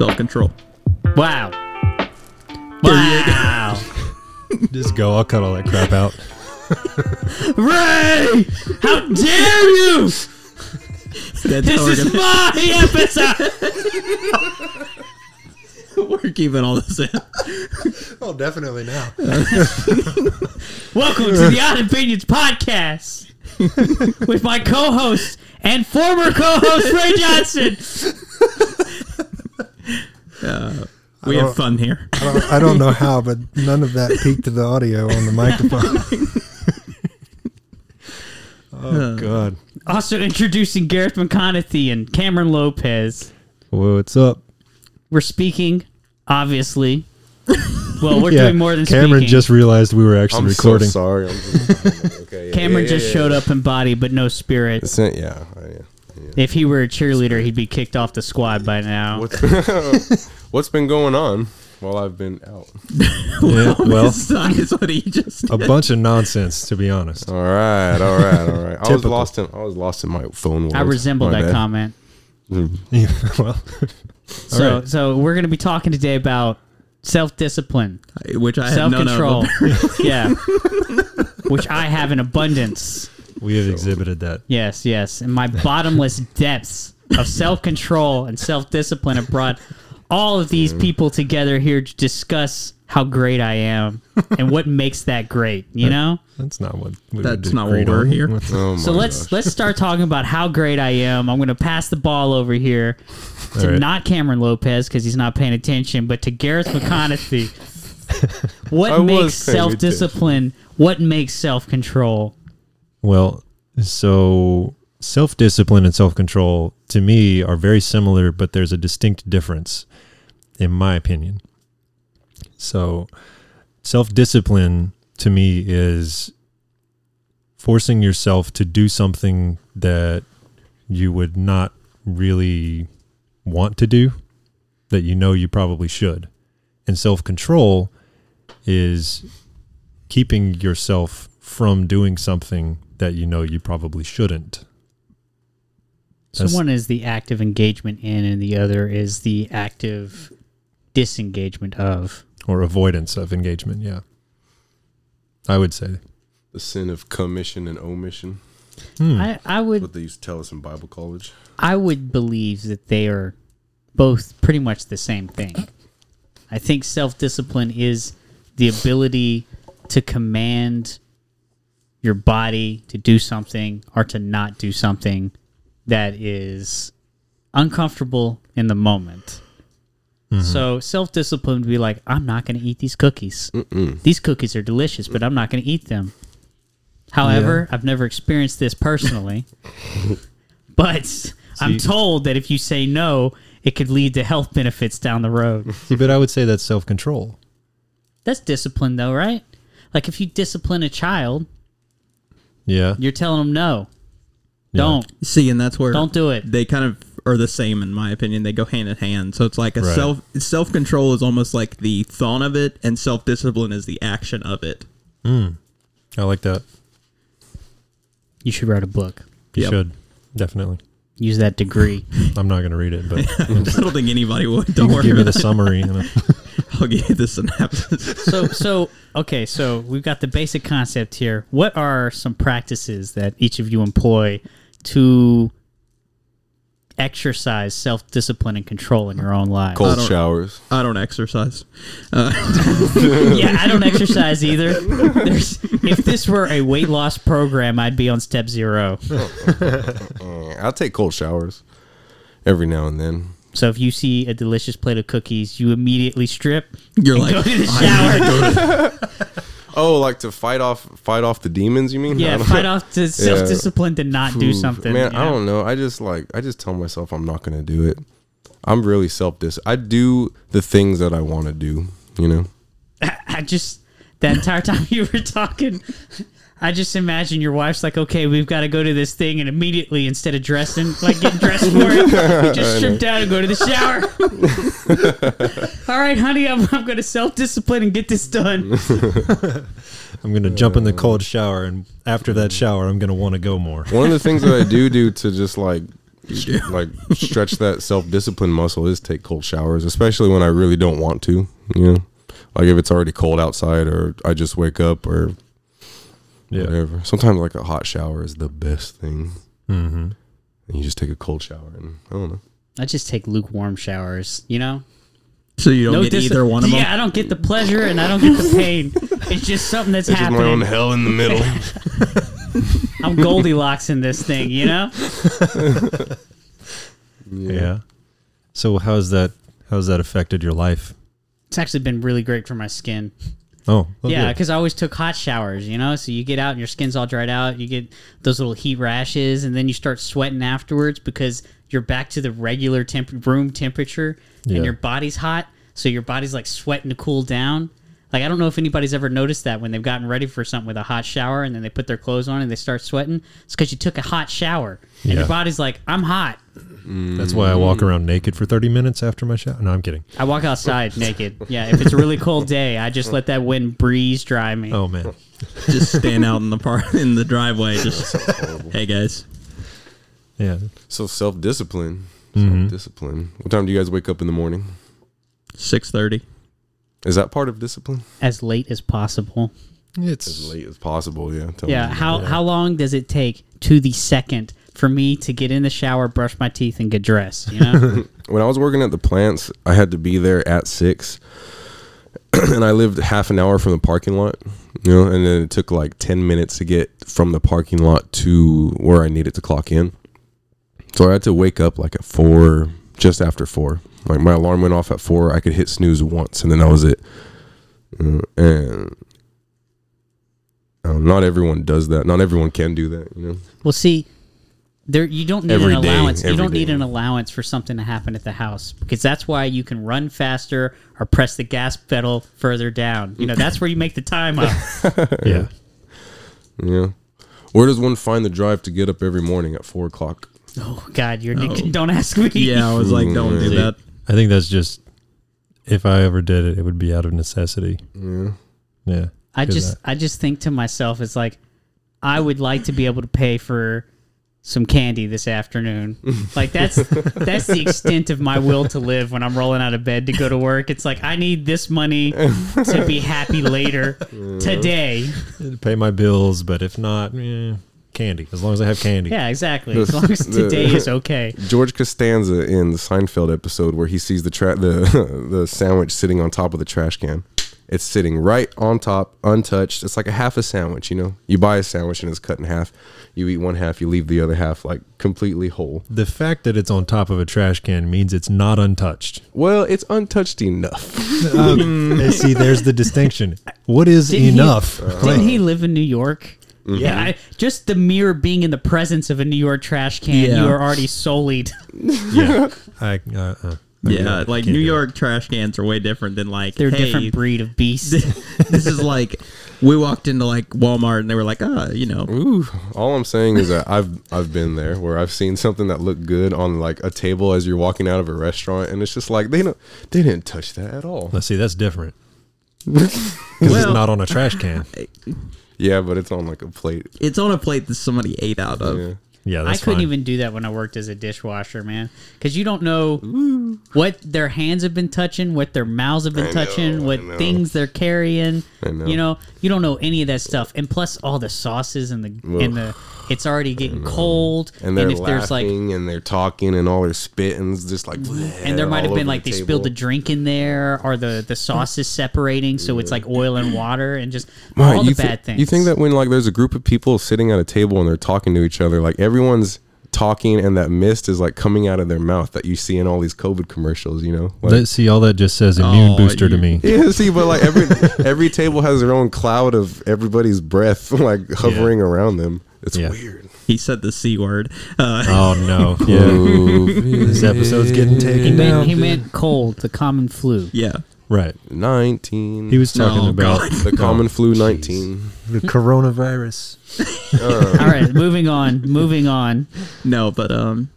self control. Wow. Wow. Just go. I'll cut all that crap out. Ray! How dare you! That's This how we're, is my episode! gonna, we're keeping all this in. Oh, definitely now. Welcome to the Odd Opinions Podcast with my co host and former co host Ray Johnson. We have fun here. I don't, I don't know how, but none of that peaked to the audio on the microphone. oh God! Also introducing Gareth McConaughey and Cameron Lopez. What's up? We're speaking, obviously. Well, we're Yeah, doing more than speaking. Cameron speaking. just realized we were actually I'm recording. so sorry. I'm just, okay, yeah, Cameron yeah, just yeah, showed yeah. up in body but no spirit. It's in- yeah, yeah. If he were a cheerleader, he'd be kicked off the squad by now. What's, what's been going on while I've been out? yeah, well, His son is what he just a bunch of nonsense, to be honest. All right, all right, all right. I was Typical. lost in I was lost in my phone world. I resemble My that bad. comment. Yeah, well, So, right. so we're going to be talking today about self discipline, which I have self none control. of. yeah, which I have in abundance. we have exhibited that. Yes, yes. And my bottomless depths of self control and self discipline have brought all of these people together here to discuss how great I am and what makes that great. You know. That's not what. we that's would not what we're on. here. What's- Oh So let's gosh. let's start talking about how great I am. I'm going to pass the ball over here to All right. not Cameron Lopez because he's not paying attention, but to Gareth McConaughey. what I makes self discipline? What makes self control? Well, so self discipline and self control to me are very similar, but there's a distinct difference, in my opinion. So, self discipline to me is forcing yourself to do something that you would not really want to do, that you know you probably should. And self control is keeping yourself from doing something that you know you probably shouldn't. So That's- one is the active engagement in, and the other is the active disengagement of. Or avoidance of engagement, yeah. I would say. the sin of commission and omission. Hmm. I, I would What they used to tell us in Bible college. I would believe that they are both pretty much the same thing. I think self discipline is the ability to command your body to do something or to not do something that is uncomfortable in the moment. Mm-hmm. So self discipline would be like, I'm not going to eat these cookies. These cookies are delicious, but I'm not going to eat them. However, I've never experienced this personally. But I'm told that if you say no, it could lead to health benefits down the road. But I would say that's self control. That's discipline, though, right? Like if you discipline a child, Yeah. you're telling them no. Yeah. Don't. See, and that's where Don't do it. They kind of are the same in my opinion. They go hand in hand. So it's like a Right. self self control is almost like the thought of it, and self discipline is the action of it. Hmm. I like that. You should write a book. You Yep. should. Definitely. Use that degree. I'm not going to read it, but I don't think anybody would. Don't worry. give me about the summary. You know? I'll give you the synopsis. so, so okay. So we've got the basic concept here. What are some practices that each of you employ to exercise self discipline and control in your own life. Cold don't- showers. I don't exercise. yeah, I don't exercise either. There's, if this were a weight loss program, I'd be on step zero. Uh, I'll take cold showers every now and then. So if you see a delicious plate of cookies, you immediately strip, You're and like, go to the shower. Oh, like to fight off fight off the demons, you mean? Yeah, fight off to self discipline to not do something. Man, you I don't know. I just like I just tell myself I'm not gonna do it. I'm really self dis. I do the things that I want to do. You know. I just the entire time you were talking, I just imagine your wife's like, "Okay, we've got to go to this thing," and immediately instead of dressing, like getting dressed for it, you just strip down and go to the shower. All right, honey, I'm, I'm going to self discipline and get this done. I'm going to jump in the cold shower, and after that shower, I'm going to want to go more. One of the things that I do do to just like like stretch that self discipline muscle is take cold showers, especially when I really don't want to. You know, like if it's already cold outside, or I just wake up, or Yeah. whatever. Sometimes like a hot shower is the best thing, Mm-hmm. and you just take a cold shower, and I don't know. I just take lukewarm showers. You know, So you don't get dis- either one of them. Yeah, I don't get the pleasure and I don't get the pain. it's just something that's It's just my own hell in the middle. I'm Goldilocks in this thing. You know. Yeah. So how's that? How's that affected your life? It's actually been really great for my skin. Oh, well, yeah, because I always took hot showers, you know. So you get out and your skin's all dried out. You get those little heat rashes, and then you start sweating afterwards because you're back to the regular temp- room temperature, Yeah. and your body's hot. So your body's like sweating to cool down. Like I don't know if anybody's ever noticed that when they've gotten ready for something with a hot shower and then they put their clothes on and they start sweating. It's because you took a hot shower and Yeah. your body's like, I'm hot. That's why I walk around naked for 30 minutes after my shower. No, I'm kidding. I walk outside naked. Yeah, if it's a really cold day, I just let that wind breeze dry me. Oh man. just stand out in the park in the driveway. Just hey guys. Yeah. So self discipline, Mhm. self discipline. What time do you guys wake up in the morning? Six thirty. Is that part of discipline? As late as possible. It's As late as possible. Yeah. Tell Yeah. me. How how long does it take to the second for me to get in the shower, brush my teeth, and get dressed? You know. when I was working at the plants, I had to be there at six, and I lived half an hour from the parking lot. You know, and then it took like ten minutes to get from the parking lot to where I needed to clock in. So I had to wake up like at four, just after four. Like my alarm went off at four. I could hit snooze once, and then that was it. Uh, and um, not everyone does that. Not everyone can do that. You know. well, see, there you don't need Every an day, allowance. you don't need an allowance for something to happen at the house because that's why you can run faster or press the gas pedal further down. You know, that's where you make the time up. yeah. Yeah. Where does one find the drive to get up every morning at four o'clock? oh God, you're Oh. don't ask me. Yeah, I was like, don't do that. I think that's just if I ever did it, it would be out of necessity. Yeah. Yeah. I 'Cause just I just think to myself, it's like I would like to be able to pay for some candy this afternoon. like that's that's the extent of my will to live when I'm rolling out of bed to go to work. It's like I need this money to be happy later today. pay my bills, but if not, eh, candy. As long as I have candy. Yeah, exactly. The- As long as the- today is okay. George Costanza in the Seinfeld episode where he sees the tra- the the sandwich sitting on top of the trash can. It's sitting right on top, untouched. It's like a half a sandwich, you know. You buy a sandwich and it's cut in half. You eat one half, you leave the other half like completely whole. The fact that it's on top of a trash can means it's not untouched. Well, it's untouched enough. Uh, see, there's the distinction. What is Didn't he- enough? Didn't he live in New York? Mm-hmm. Yeah, I, just the mere being in the presence of a New York trash can, Yeah. you are already sullied. yeah. I, uh, uh, Yeah, like can't New do York trash cans are way different than like They're a hey, different breed of beast. this is like we walked into like Walmart and they were like, ah, you know, Ooh, all I'm saying is that I've I've been there where I've seen something that looked good on like a table as you're walking out of a restaurant, and it's just like they don't they didn't touch that at all. Let's see, that's different. Because it's not on a trash can. Yeah, but it's on like a plate. it's on a plate that somebody ate out of. Yeah. Yeah, I couldn't fine. even do that when I worked as a dishwasher, man, because you don't know what their hands have been touching, what their mouths have been I touching, I what things they're carrying. Know. You know, you don't know any of that stuff, and plus all the sauces and the and the it's already getting cold, And they're if there's like and they're talking and all their spitting's just like mm-hmm. and there might have been like the they spilled the table. drink in there, or the the sauce is separating, so it's like oil and water, and just all the thi- bad things. You think that when like there's a group of people sitting at a table and they're talking to each other, like everyone's talking and that mist is like coming out of their mouth that you see in all these COVID commercials, you know? Like, That, see, all that just says immune Oh, booster to me. yeah, see, but like every every table has their own cloud of everybody's breath like hovering around them. It's Yeah. weird. He said the c word. Uh, Oh no! Yeah, this episode's getting taken down. he meant cold, the common flu. yeah. Right. Nineteen. He was talking Oh, about God. the common flu jeez. nineteen. the coronavirus. All right, moving on, moving on. No, but um,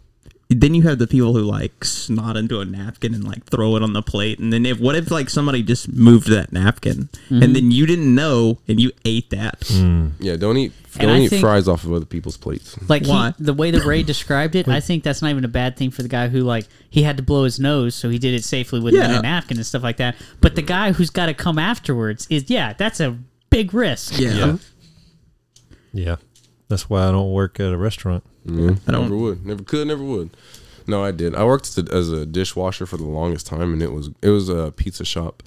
then you have the people who like snot into a napkin and like throw it on the plate, and then if what if like somebody just moved that napkin Mm-hmm. and then you didn't know and you ate that? Mm. Yeah, don't eat don't I eat think- fries off of other people's plates. Like he, the way that Ray described it, I think that's not even a bad thing for the guy who like he had to blow his nose, so he did it safely with Yeah. a napkin and stuff like that. But the guy who's got to come afterwards is yeah, that's a big risk. Yeah, Yeah. Yeah. That's why I don't work at a restaurant. Yeah, I don't- never would, never could, never would. No, I did. I worked as a- dishwasher for the longest time, and it was it was a pizza shop.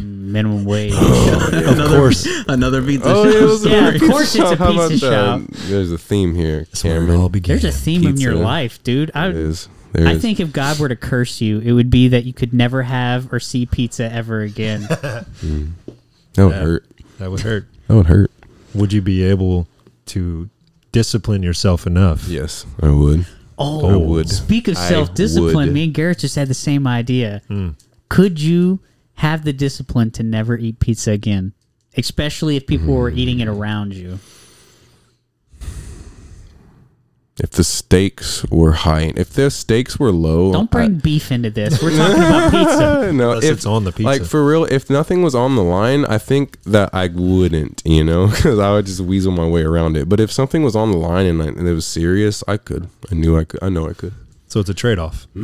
Minimum wage. Oh, of course. another pizza Oh, shop yeah, it was Yeah, a of course it's a How about pizza that? shop. There's a theme here, That's where it Cameron. all began. There's a theme in your life, dude. I, There is. There I is. think if God were to curse you, it would be that you could never have or see pizza ever again. Mm. that would Yeah. hurt. that would hurt. That would hurt. Would you be able to discipline yourself enough? Yes, I would. Oh, I would. Speak of I self discipline, would. me and Garrett just had the same idea. Hmm. Could you have the discipline to never eat pizza again? Especially if people were eating it around you. If the stakes were high, if the stakes were low, Don't bring beef into this. We're talking about pizza. No, Unless if it's on the pizza. like for real, if nothing was on the line, I think that I wouldn't, you know, because I would just weasel my way around it. But if something was on the line and, I, and it was serious, I could. I knew I could. I know I could. So it's a trade off.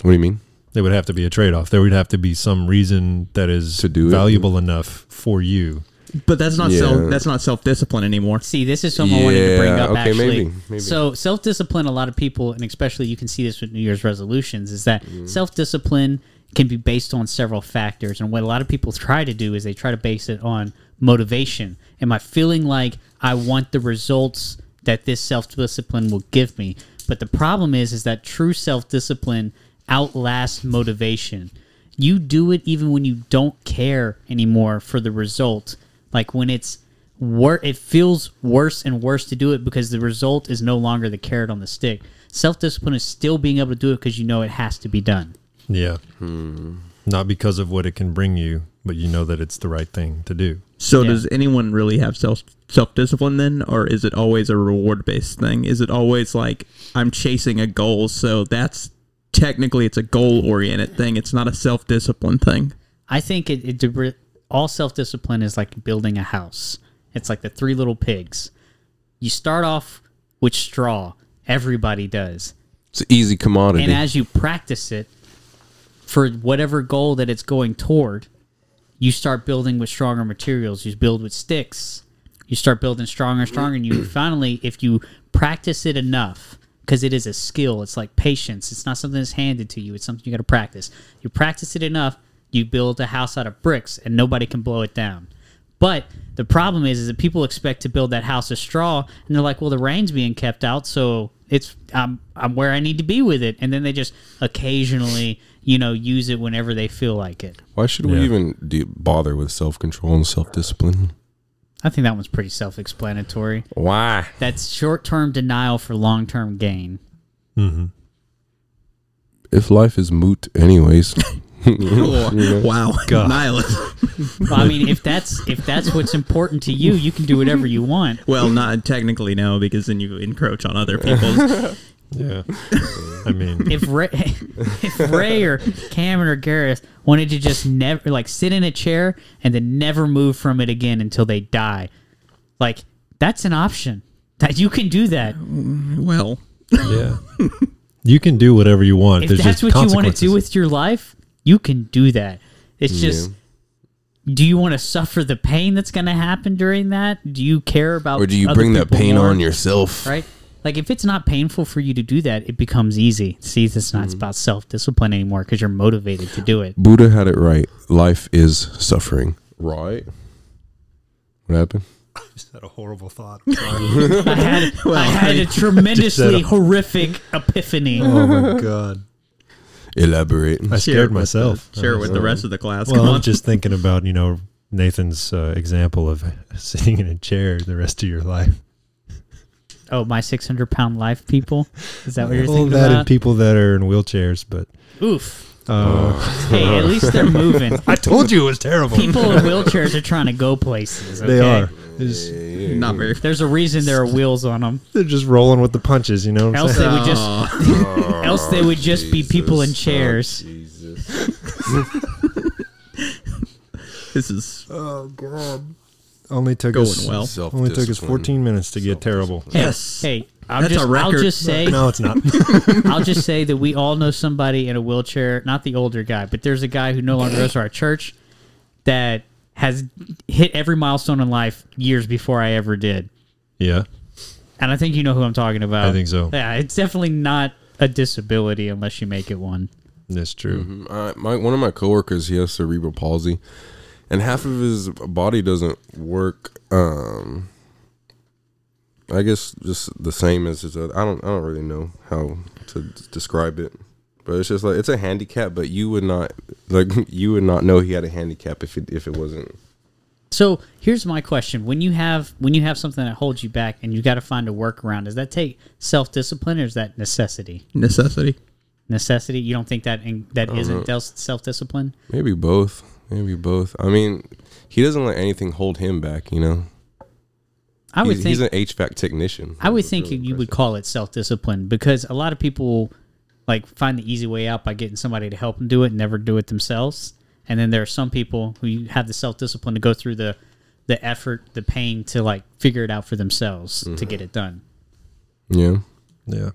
What do you mean? There would have to be a trade off. There would have to be some reason that is To do it. valuable enough for you. But that's not Yeah. self. That's not self discipline anymore. See, this is something I wanted to bring up okay, actually. maybe, maybe. So, self discipline, a lot of people, and especially you can see this with New Year's resolutions, is that Mm-hmm. self discipline can be based on several factors. And what a lot of people try to do is they try to base it on motivation. Am I feeling like I want the results that this self discipline will give me? But the problem is, is that true self discipline outlasts motivation. You do it even when you don't care anymore for the result. Like when it's wor- it feels worse and worse to do it because the result is no longer the carrot on the stick. Self discipline is still being able to do it because you know it has to be done. Yeah. Hmm. Not because of what it can bring you, but you know that it's the right thing to do. So Yeah. does anyone really have self self discipline then, or is it always a reward based thing? Is it always like I'm chasing a goal, so that's technically it's a goal oriented thing. It's not a self discipline thing. I think it, it de- all self discipline is like building a house. It's like the three little pigs. You start off with straw. Everybody does. It's an easy commodity. And as you practice it for whatever goal that it's going toward, you start building with stronger materials. You build with sticks. You start building stronger and stronger. And you finally, if you practice it enough, because it is a skill, it's like patience. It's not something that's handed to you, it's something you got to practice. You practice it enough, you build a house out of bricks, and nobody can blow it down. But the problem is, is that people expect to build that house of straw, and they're like, "Well, the rain's being kept out, so it's I'm I'm where I need to be with it." And then they just occasionally, you know, use it whenever they feel like it. Why should we Yeah. even do, bother with self control and self discipline? I think that one's pretty self-explanatory. Why? That's short-term denial for long-term gain. Mm-hmm. If life is moot, anyways. Oh, wow, God. nihilist. Well, I mean, if that's if that's what's important to you, you can do whatever you want. Well, not technically no, because then you encroach on other people's. Yeah. I mean, If Ray, if Ray or Cameron or Gareth wanted to just never like sit in a chair and then never move from it again until they die, like that's an option. That you can do that. well, yeah. You can do whatever you want. If There's that's just what you want to do with your life, you can do that. It's just do you want to suffer the pain that's going to happen during that? Do you care about Or do you other bring that pain more? on yourself? right? Like if it's not painful for you to do that, it becomes easy. See, it's not mm-hmm. about self discipline anymore because you're motivated to do it. Buddha had it right. Life is suffering. Right? What happened? just had a horrible thought. I had I had a tremendously horrific epiphany. oh my god. Elaborate. I share scared with myself. the- share it with the rest of the class. Well, Come I'm on. just thinking about you know Nathan's uh, example of sitting in a chair the rest of your life. Oh, my 600 pound life, people. Is that what you're Well, thinking that about? and people that are in wheelchairs, but Oof. Uh, Hey, at least they're moving. I told you it was terrible. People in wheelchairs are trying to go places. They are. It's- Not very. There's a reason there are wheels on them. they're just rolling with the punches. You know what I'm Else saying? they would just, Oh, else they would just be people in chairs. Oh, Jesus. this is Oh god. Only took going us well. only took us Self-discipline. 14 minutes to get terrible. Yes. Hey, I'll That's just, a I'll just say, No, it's not. I'll just say that we all know somebody in a wheelchair, not the older guy, but there's a guy who no longer goes to our church that has hit every milestone in life years before I ever did. yeah. And I think you know who I'm talking about. I think so. Yeah, it's definitely not a disability unless you make it one. That's true. Uh, my one of my coworkers, he has cerebral palsy, and half of his body doesn't work. Um, I guess just the same as his other. I don't. I don't really know how to d- describe it, but it's just like it's a handicap. But you would not like you would not know he had a handicap if it if it wasn't. So here's my question: When you have when you have something that holds you back and you got to find a workaround, does that take self discipline or is that necessity? necessity. Necessity? You don't think that in, that isn't self discipline? Maybe both. Maybe both. I mean, he doesn't let anything hold him back. You know, I would he's, think he's an HVAC technician. I would think you would call it self discipline because a lot of people like find the easy way out by getting somebody to help them do it and never do it themselves. And then there are some people who have the self discipline to go through the the effort, the pain to like figure it out for themselves to get mm-hmm. it done. Yeah. Yeah.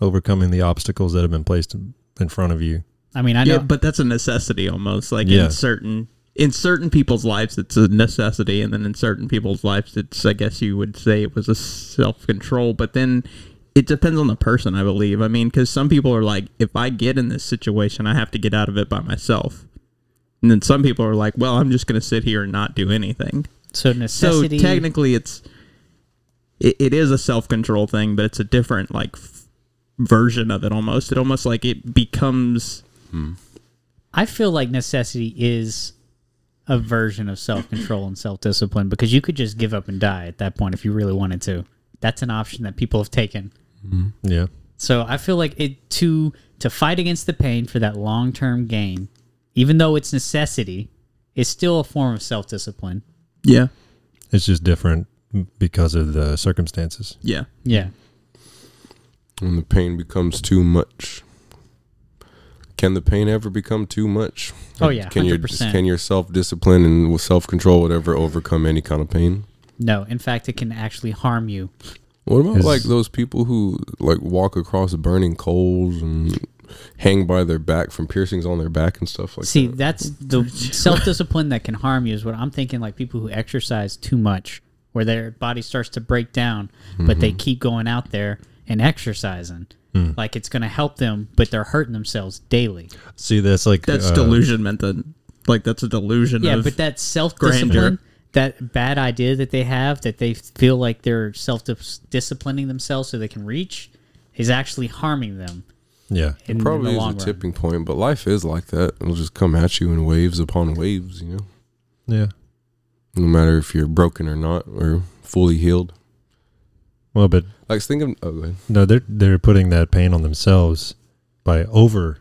Overcoming the obstacles that have been placed in in front of you. I mean, I know Yeah, but that's a necessity almost. Like Yeah. in certain in certain people's lives, it's a necessity, and then in certain people's lives, it's I guess you would say it was a self control. But then it depends on the person, I believe. I mean, because some people are like, if I get in this situation, I have to get out of it by myself. And then some people are like, well, I'm just going to sit here and not do anything. so necessity. So technically, it's it, it is a self control thing, but it's a different like f- version of it. Almost, it almost like it becomes hmm. I feel like necessity is a version of self control and self discipline because you could just give up and die at that point if you really wanted to. That's an option that people have taken. Mm-hmm. Yeah. So I feel like it to to fight against the pain for that long term gain, even though it's necessity, is still a form of self discipline. yeah, It's just different because of the circumstances. yeah. Yeah. When the pain becomes too much. Can the pain ever become too much? Oh, yeah, Can your 100%. can your self discipline and self control whatever overcome any kind of pain? No, in fact, it can actually harm you. What about Is- like those people who like walk across burning coals and hang by their back from piercings on their back and stuff like See, that? See, that's the self discipline that can harm you. Is what I'm thinking. Like people who exercise too much, where their body starts to break down, but they mm-hmm. keep going out there and exercising. Like it's going to help them, but they're hurting themselves daily. See, that's like That's uh, delusionment. Then, like that's a delusion. Yeah, of, but that self discipline, grandeur. that bad idea that they have, that they feel like they're self disciplining themselves so they can reach, is actually harming them. Yeah. In Probably the is long a run. tipping point, but life is like that. It'll just come at you in waves upon waves, you know. Yeah. No matter if you're broken or not, or fully healed. Well, but Like think of oh, go ahead. no, they're they're putting that pain on themselves by over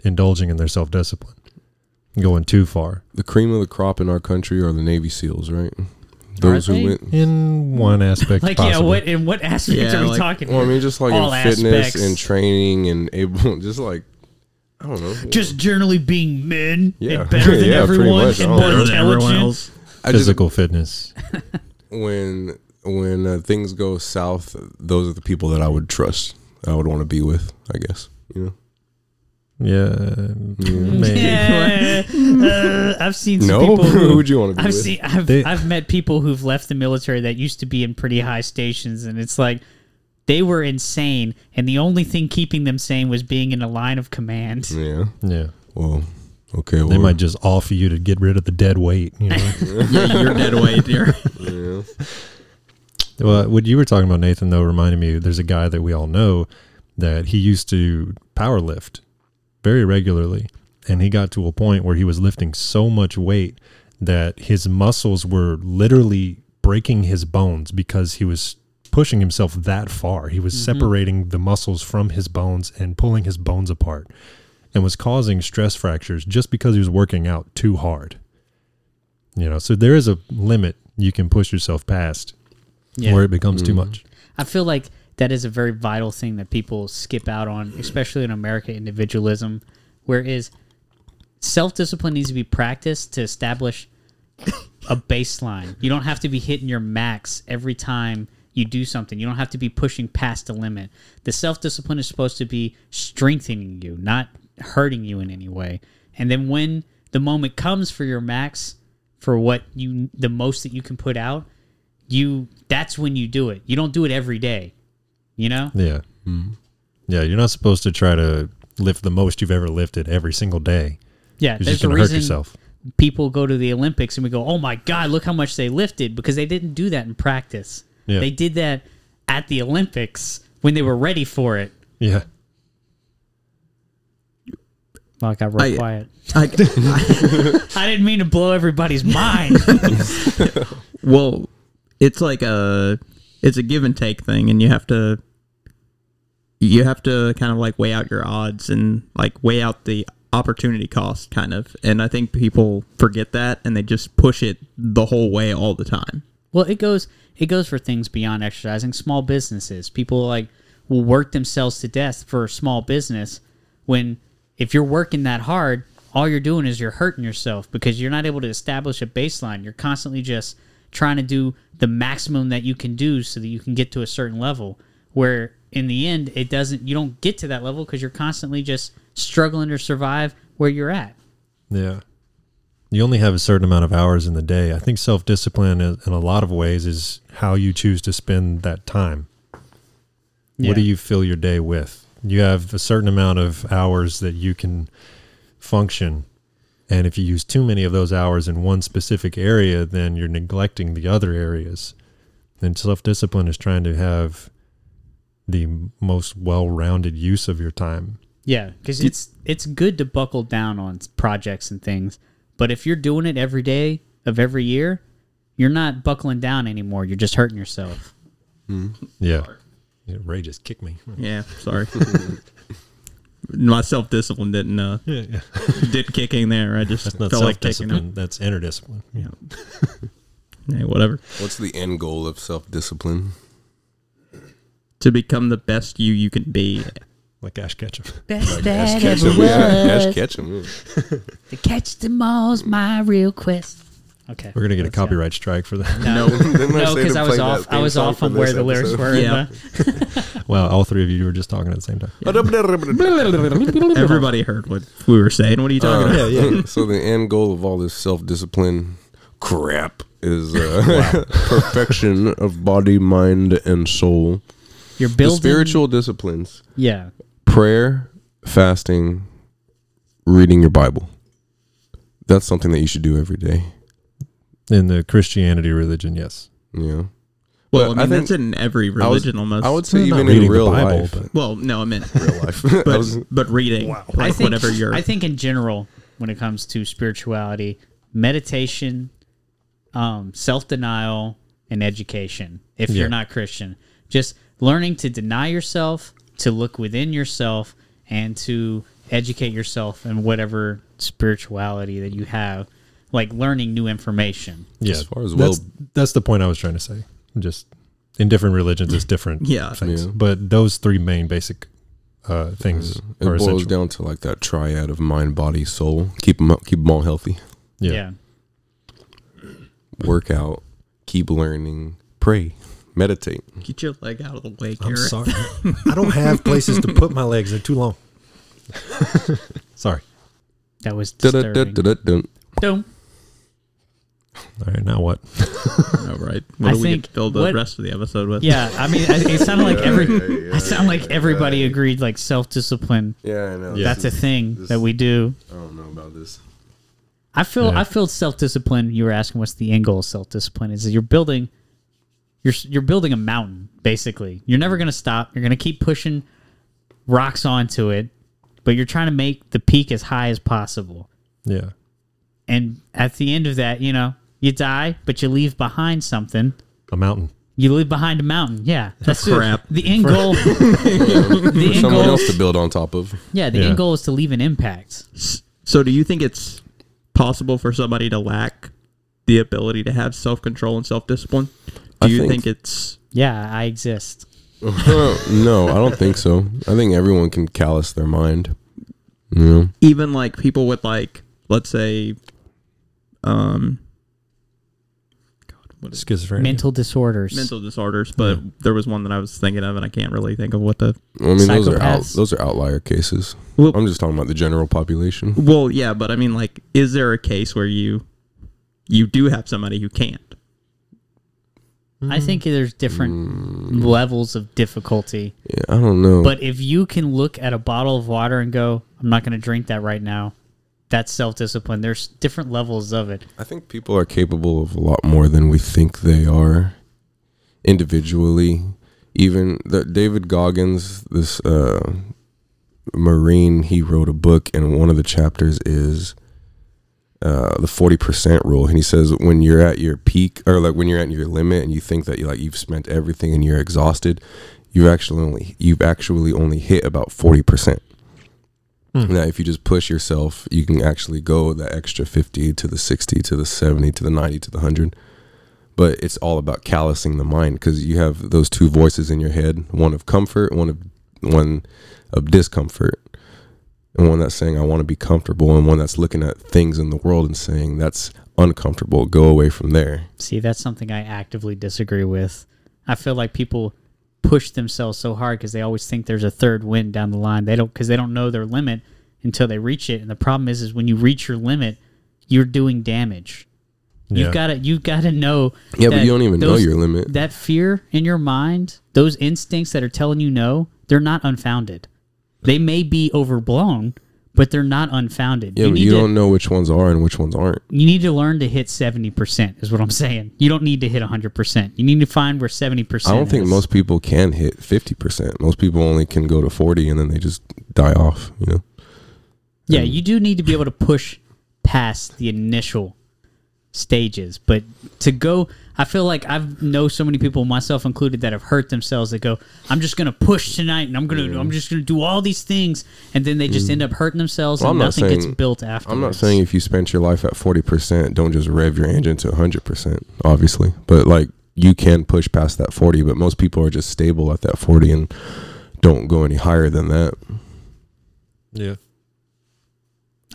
indulging in their self discipline, going too far. the cream of the crop in our country are the Navy SEAls, right? Those they? who went. In one aspect, Like, yeah, what in what aspect Yeah, are we like- talking? Well, I mean, just like All in fitness aspects. and training and able, just like I don't know, just generally being men Yeah. and better than Yeah, pretty everyone much. and more better everyone intelligent. else. Physical fitness. when when uh, things go south, those are the people that I would trust. I would want to be with. I guess you know. Yeah, maybe. Yeah, uh, I've seen some No, people who who would you want to be I've with? seen I've, They- I've met people who've left the military that used to be in pretty high stations and it's like they were insane and the only thing keeping them sane was being in a line of command. yeah. Yeah, Well, okay. Well, they might just offer you to get rid of the dead weight. You know. yeah, you're dead weight. You're, Yeah. Well, what you were talking about, Nathan, though, reminded me there's a guy that we all know that he used to power lift very regularly. And he got to a point where he was lifting so much weight that his muscles were literally breaking his bones because he was pushing himself that far. He was mm-hmm. separating the muscles from his bones and pulling his bones apart. and was causing stress fractures just because he was working out too hard. You know, so there is a limit you can push yourself past Yeah. where it becomes too mm. much. I feel like that is a very vital thing that people skip out on, especially in America, individualism, whereas self discipline needs to be practiced to establish a baseline. You don't have to be hitting your max every time you do something. You don't have to be pushing past the limit. The self discipline is supposed to be strengthening you, not hurting you in any way. And then when the moment comes for your max, for what you the most that you can put out, you that's when you do it. You don't do it every day. You know? Yeah. Mm-hmm. Yeah, you're not supposed to try to lift the most you've ever lifted every single day. Yeah, You're there's just a going to hurt reason yourself. people go to the Olympics and we go, "Oh my god, look how much they lifted" because they didn't do that in practice. Yeah. They did that at the Olympics when they were ready for it. Yeah. Well, I got real I- quiet. I, I didn't mean to blow everybody's mind. well, it's like a it's a give and take thing, and you have to you have to kind of like weigh out your odds and like weigh out the opportunity cost, kind of. And I think people forget that, and they just push it the whole way all the time. Well, it goes it goes for things beyond exercising. Small businesses, people like will work themselves to death for a small business. When if you're working that hard, all you're doing is you're hurting yourself because you're not able to establish a baseline. You're constantly just trying to do the maximum that you can do so that you can get to a certain level. Where in the end, it doesn't. You don't get to that level because you're constantly just struggling to survive where you're at. Yeah. You only have a certain amount of hours in the day. I think self discipline, in a lot of ways, is how you choose to spend that time. What do you fill your day with? You have a certain amount of hours that you can function. And if you use too many of those hours in one specific area, then you're neglecting the other areas. And self discipline is trying to have the most well rounded use of your time. Yeah, because it's it's good to buckle down on projects and things, but if you're doing it every day of every year, you're not buckling down anymore. You're just hurting yourself. Hmm. Yeah. yeah Ray just kicked me. Yeah, sorry. My self discipline didn't uh, Yeah, yeah. didn't kick in there. I just That's not felt self like taking discipline. it. That's inner discipline. Yeah. Yeah, whatever. What's the end goal of self discipline? To become the best you you can be. Like Ash Ketchum. Best Ash that Ketchum, ever yeah. Ash. Ketchum. To catch them all's my real quest. Okay, We're gonna get a let's go. copyright strike for that. No, No, because to I was off. I was off for on where the lyrics episode? were. Yeah. but- Wow, all three of you were just talking at the same time. everybody heard what we were saying. What are you talking about? yeah. so the end goal of all this self discipline crap is uh, perfection of body, mind, and soul. You're The building spiritual disciplines: Yeah, prayer, fasting, reading your Bible. That's something that you should do every day. In the Christianity religion, yes. Yeah. Well, But I I think- that's in every I was- religion almost. I would say Well, not even in the real Bible, life. but- Well, no, I meant, Real life. I but was- but reading I like think whatever you're. I think in general, when it comes to spirituality, meditation, um, self denial, and education. If Yeah. you're not Christian, just learning to deny yourself, to look within yourself, and to educate yourself in whatever spirituality that you have, like learning new information. Yeah. As far as that's, well- that's the point I was trying to say. Just in different religions, it's different Yeah. things. Yeah. But those three main basic uh, things It are boils essential. down to like that triad of mind, body, soul. Keep them keep them all healthy. Yeah. yeah. Work out, keep learning, pray, meditate. Get your leg out of the way, I'm sorry. I don't have places to put my legs. They're too long. sorry. That was disturbing. Dum. All right, now what? All right. What I do we think get to fill the what- rest of the episode with? Yeah, I mean, it it sounded like every. yeah, yeah, I sound like everybody yeah. agreed. Like self discipline. Yeah, I know. Yeah. That's a thing this- that we do. I don't know about this. I feel Yeah. I feel self discipline. You were asking what's the end goal of self discipline? Is that you're building you're you're building a mountain basically. You're never gonna stop. You're gonna keep pushing rocks onto it, but you're trying to make the peak as high as possible. Yeah. And at the end of that, you know, you die, but you leave behind something. A mountain. You leave behind a mountain. Yeah, that's. Crap. The end goal. the For end someone goal. else to build on top of. Yeah, the Yeah. end goal is to leave an impact. So, do you think it's possible for somebody to lack the ability to have self control and self discipline? Do I you think- think, it's Yeah, I exist. no, I don't think so. I think everyone can callous their mind. You know? even like people with like, let's say, um, Schizophrenia. Mental disorders. mental disorders? But there was one that I was thinking of, and I can't really think of what the. I mean, those are out, Psychopaths. those are outlier cases. Well, I'm just talking about the general population. well, yeah, but I mean, like, is there a case where you you do have somebody who can't? I think there's different hmm. levels of difficulty. Yeah, I don't know. But if you can look at a bottle of water and go, I'm not going to drink that right now, that's self discipline. There's different levels of it. I think people are capable of a lot more than we think they are individually. Even the David Goggins, this uh, Marine, he wrote a book, and one of the chapters is uh, the forty percent rule, and he says when you're at your peak or like when you're at your limit, and you think that you like you've spent everything and you're exhausted, you've actually only you've actually only hit about forty percent. Hmm. Now, if you just push yourself, you can actually go the extra 50 to the 60 to the 70 to the 90 to the 100. But it's all about callousing the mind because you have those two voices in your head one of comfort, one of one of discomfort, and one that's saying, I want to be comfortable, and one that's looking at things in the world and saying, That's uncomfortable. Go away from there. See, that's something I actively disagree with. I feel like people push themselves so hard because they always think there's a third win down the line. They don't because they don't know their limit until they reach it. And the problem is, is when you reach your limit, you're doing damage. Yeah. You've got to you've got to know. Yeah, but you don't even know your limit. That fear in your mind, those instincts that are telling you no, they're not unfounded. They may be overblown, but they're not unfounded. Yeah, need you to, don't know which ones are and which ones aren't. you need to learn to hit 70% is what i'm saying you don't need to hit 100% you need to find where 70% I don't think most people can hit 50%. Most people only can go to 40 and then they just die off, you know? yeah you do need to be able to push past the initial stages but to go i feel like i've know so many people myself included that have hurt themselves that go i'm just gonna push tonight and i'm gonna i'm just gonna do all these things and then they just mm. end up hurting themselves Well, and I'm not nothing gets built after. I'm not saying if you spent your life at 40%, don't just rev your engine to 100%, obviously. But like you can push past that 40, but most people are just stable at that 40 and don't go any higher than that. Yeah.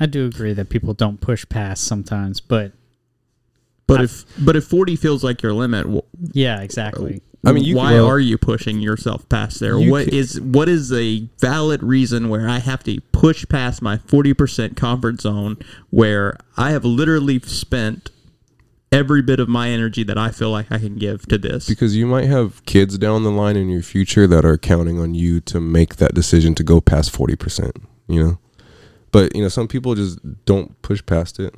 i do agree that people don't push past sometimes but But I- if but if forty feels like your limit, wh- yeah exactly I mean, you why can- are you pushing yourself past there? You What can- is what is a valid reason where I have to push past my forty percent comfort zone where I have literally spent every bit of my energy that I feel like I can give to this? Because you might have kids down the line in your future that are counting on you to make that decision to go past 40%, you know? But, you know, some people just don't push past it.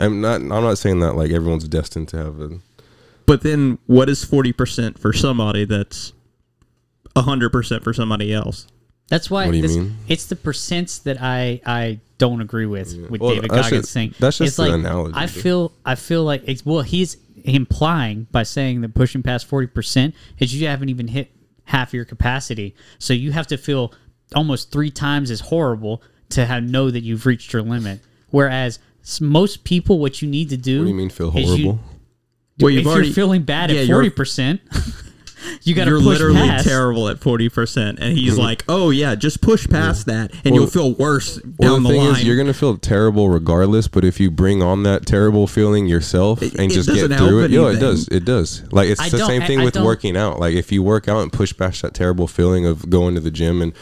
I'm not I'm not saying that like everyone's destined to have a But then what is forty percent for somebody that's hundred percent for somebody else? That's why What do you this- mean? it's the percents that I I don't agree with with Well, David that's Goggins just- saying. that's just it's an like analogy, I feel I feel like it's, well he's implying by saying that pushing past forty percent is you haven't even hit half your capacity, so you have to feel almost three times as horrible to have know that you've reached your limit. Whereas s- most people, what you need to do, What do you mean feel is you- horrible? Well, if you've you're already- feeling bad yeah, at forty percent, you got to You're push literally past. terrible at forty percent, and he's mm-hmm. like, "Oh yeah, just push past that, and Well- you'll feel worse Well, down the the, thing line." is, you're gonna feel terrible regardless. But if you bring on that terrible feeling yourself It- and it just get through it, yo, it does. It does. Like it's I the same thing I with working out. Like if you work out and push past that terrible feeling of going to the gym and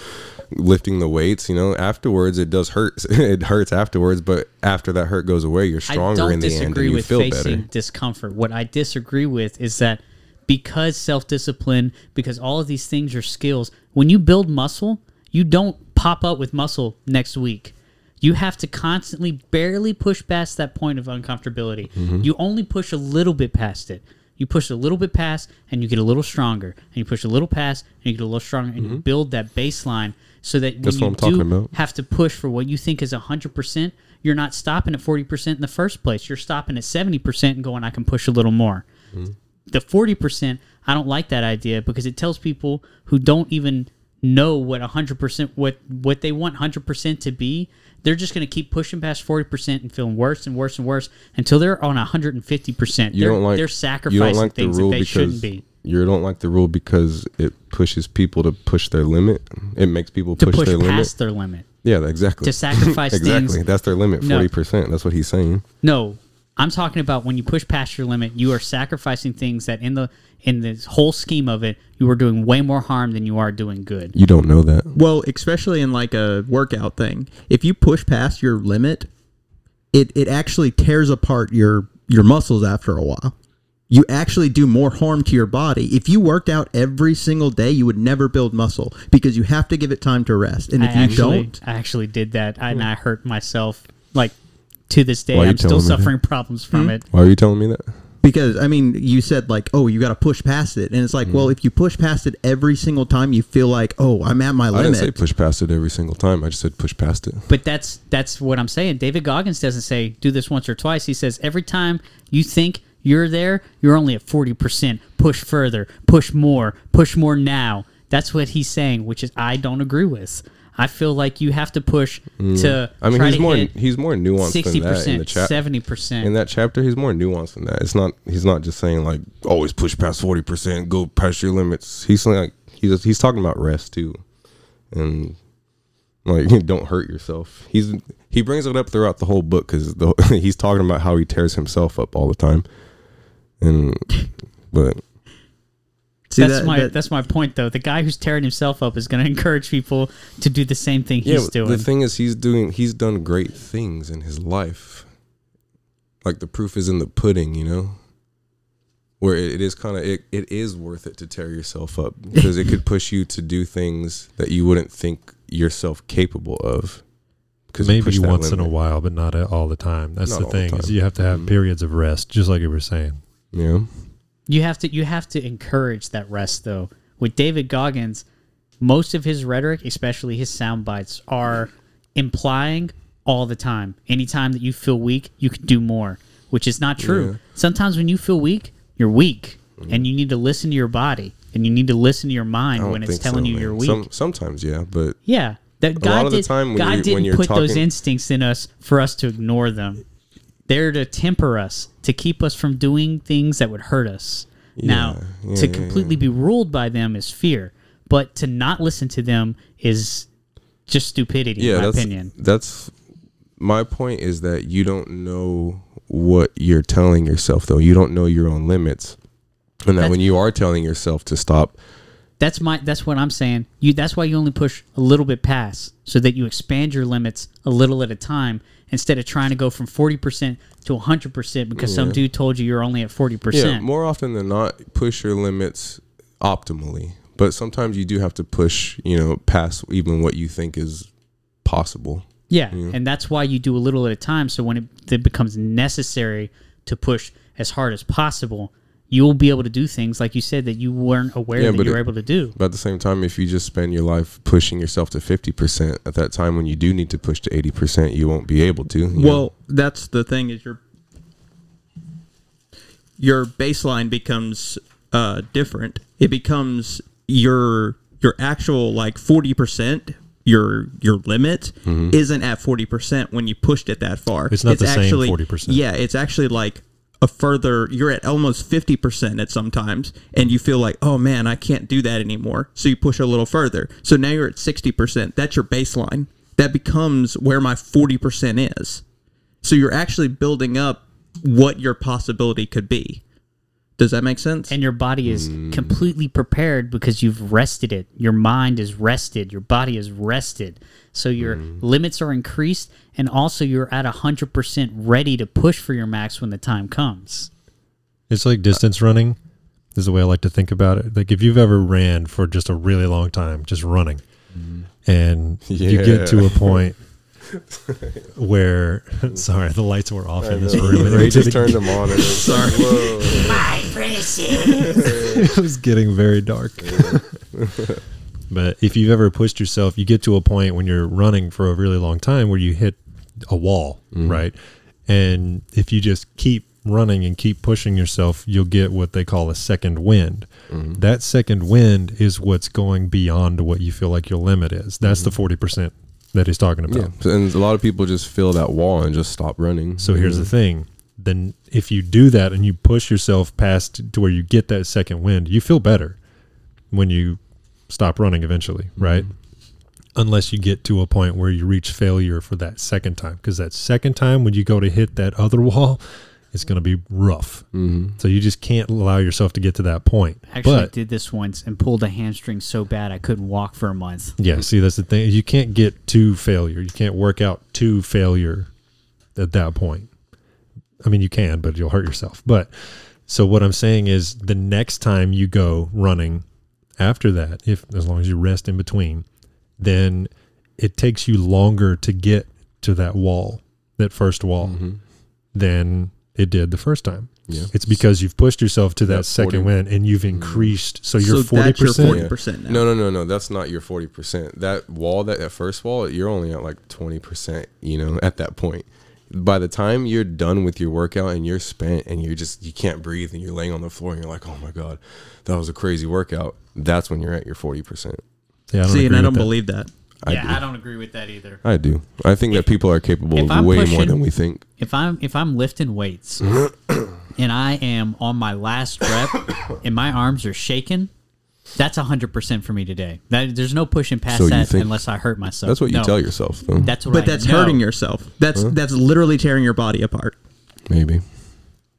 lifting the weights, you know, afterwards it does hurt. it hurts afterwards, but after that hurt goes away, you're stronger in the end and you with feel facing better. discomfort. What I disagree with is that because self discipline, because all of these things are skills, when you build muscle, you don't pop up with muscle next week. You have to constantly barely push past that point of uncomfortability. Mm-hmm. You only push a little bit past it. You push a little bit past and you get a little stronger. And you push a little past and you get a little stronger and you build that baseline so that when Mm-hmm. You what I'm talking do have to push for what you think is 100%, you're not stopping at 40% in the first place. You're stopping at 70% and going, I can push a little more. the forty percent. I don't like that idea because it tells people who don't even know what hundred percent what what they want hundred percent to be. They're just going to keep pushing past forty percent and feeling worse and worse and worse until they're on hundred and fifty percent. You They're don't like they're you sacrificing don't like the things rule that they shouldn't be. you don't like the rule because it pushes people to push their limit. It makes people To push, push their limit. their limit. Yeah, exactly. to sacrifice exactly. things- That's their limit. No. Forty percent. That's what he's saying. No, I'm talking about when you push past your limit, you are sacrificing things that in the in this whole scheme of it, you are doing way more harm than you are doing good. You don't know that. Well, especially in like a workout thing, if you push past your limit, it it actually tears apart your your muscles after a while. You actually do more harm to your body. If you worked out every single day, you would never build muscle because you have to give it time to rest. And if I you actually, don't, I actually did that, and hmm. I hurt myself. Like to this day, Why are you I'm still telling me that? suffering problems from hmm? it. Why are you telling me that? because I mean, you said like, oh, you got to push past it, and it's like, well, hmm. if you push past it every single time, you feel like, oh, I'm at my limit. I didn't say push past it every single time. I just said push past it. But that's that's what I'm saying. David Goggins doesn't say do this once or twice. He says every time you think you're there, you're only at forty percent. Push further, push more, push more now. That's what he's saying, which is I don't agree with. I feel like you have to push to. Mm. I mean, he's to more he's more nuanced sixty than that in the percent, chat. seventy In that chapter, he's more nuanced than that. It's not. He's not just saying like always push past forty percent, go past your limits. He's saying like he's he's talking about rest too, and like don't hurt yourself. He's he brings it up throughout the whole book because he's talking about how he tears himself up all the time, and but See, That's that- my that- that's my point though. The guy who's tearing himself up is going to encourage people to do the same thing yeah, he's but doing. the thing is he's doing he's done great things in his life. Like the proof is in the pudding, you know. Where it, it is kind of it, it is worth it to tear yourself up because it could push you to do things that you wouldn't think yourself capable of. Because Maybe once in a while, but not all the time. That's Not the all the thing. is you have to have Mhm. periods of rest, just like you were saying. Yeah, You have to you have to encourage that rest though. With David Goggins, most of his rhetoric, especially his sound bites, are implying all the time. Anytime that you feel weak, you can do more, which is not true. Yeah. Mm-hmm. Sometimes when you feel weak, you're weak, and you need to listen to your body and you need to listen to your mind when it's telling so, you man. you're weak. Some, sometimes, yeah, but Yeah. That lot God of the did, time God didn't put those instincts in us for us to ignore them. They're to temper us, to keep us from doing things that would hurt us. now, yeah, to yeah, completely be ruled by them is fear, but to not listen to them is just stupidity, yeah, in my that's opinion. that's my point is that you don't know what you're telling yourself though. You don't know your own limits, and that That's- when you are telling yourself to stop, That's my that's what I'm saying. You that's why you only push a little bit past so that you expand your limits a little at a time instead of trying to go from 40% to 100% because some dude told you you're only at 40%. yeah, more often than not, push your limits optimally. But sometimes you do have to push, you know, past even what you think is possible. Yeah, and that's why you do a little at a time. So when it, it becomes necessary to push as hard as possible, you'll be able to do things like you said that you weren't aware Yeah, that but you were it- able to do. But at the same time, if you just spend your life pushing yourself to fifty percent, at that time when you do need to push to eighty percent, you won't be able to. you know? Well, that's the thing is your your baseline becomes uh, different. It becomes your your actual like forty percent. Your your limit isn't at forty percent when you pushed it that far. It's not the same actually, 40%. Yeah, it's actually like a further. You're at almost fifty percent at sometimes, and you feel like, oh man, I can't do that anymore. So you push a little further. So now you're at sixty percent. That's your baseline. That becomes where my forty percent is. So you're actually building up what your possibility could be. Does that make sense? And your body is Mm. completely prepared because you've rested it. Your mind is rested. Your body is rested. So your Mm. limits are increased, and also you're at 100% ready to push for your max when the time comes. It's like distance running. This is the way I like to think about it. Like if you've ever ran for just a really long time, just running, and you get to a point where sorry, the lights were off in this room. and Ray just was turned them on. And Sorry. Whoa. it was getting very dark. but if you've ever pushed yourself, you get to a point when you're running for a really long time where you hit a wall, right? And if you just keep running and keep pushing yourself, you'll get what they call a second wind. Mm-hmm. That second wind is what's going beyond what you feel like your limit is. That's the 40% that he's talking about. Mm-hmm. Yeah, and a lot of people just feel that wall and just stop running. So here's the thing. Then if you do that and you push yourself past to where you get that second wind, you feel better when you stop running eventually, right? Unless you get to a point where you reach failure for that second time. Because that second time when you go to hit that other wall, it's going to be rough. Mm-hmm. So you just can't allow yourself to get to that point. Actually but did this once and pulled a hamstring so bad I couldn't walk for a month. yeah, see, that's the thing. You can't get to failure. You can't work out to failure at that point. I mean, you can, but you'll hurt yourself. But so what I'm saying is the next time you go running after that, if as long as you rest in between, then it takes you longer to get to that wall, that first wall, than it did the first time. Yeah. It's because you've pushed yourself to that Yeah, second 40. win and you've increased. So mm. you're so forty that's your percent. forty percent now. No, no, no, no. That's not your forty percent. That wall, that, that first wall, you're only at like twenty percent. You know, at that point, by the time you're done with your workout and you're spent and you're just you can't breathe and you're laying on the floor and you're like, oh my god, that was a crazy workout. That's when you're at your forty percent. Yeah, I don't See, and I don't that. believe that. I yeah, do. I don't agree with that either. I do. I think that people are capable of I'm way more than we think. If I'm if I'm lifting weights and I am on my last rep and my arms are shaking, that's hundred percent for me today. That, there's no pushing past So that think- unless I hurt myself. That's what you No, tell yourself, though. That's what But I that's know. hurting yourself. That's that's literally tearing your body apart. maybe,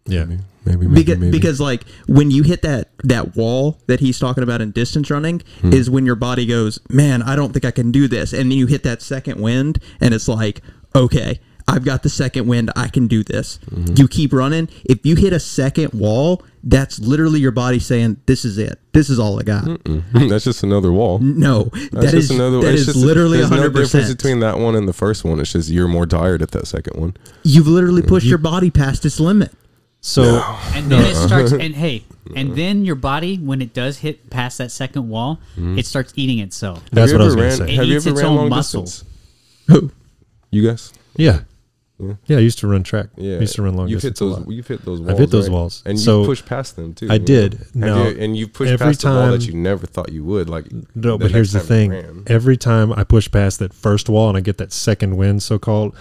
Yeah. maybe, maybe, maybe, because maybe. because like when you hit that that wall that he's talking about in distance running Hmm. is when your body goes man i don't think i can do this and then you hit that second wind and it's like okay i've got the second wind i can do this Mm-hmm. you keep running if you hit a second wall that's literally your body saying this is it this is all i got that's just another wall. no That's that is just another. that it's is just, literally there's no 100% difference between that one and the first one. It's just you're more tired at that second one. you've literally pushed your body past its limit So And then it starts and hey, and then your body when it does hit past that second wall, it starts eating itself. that's Have what I you was ever going to ran- say. It Have you eats ever its ran own long muscle. who You guys? Yeah. Yeah. Yeah, I used to run track. Yeah, I used to run long You've hit distance. a those. You've hit those. Walls, hit those right? walls. and So, you pushed past them too. I you know? did. Have Now, and you pushed every past the wall that you never thought you would. Like No, but here's the thing. Every time I push past that first wall and I get that second win, so called,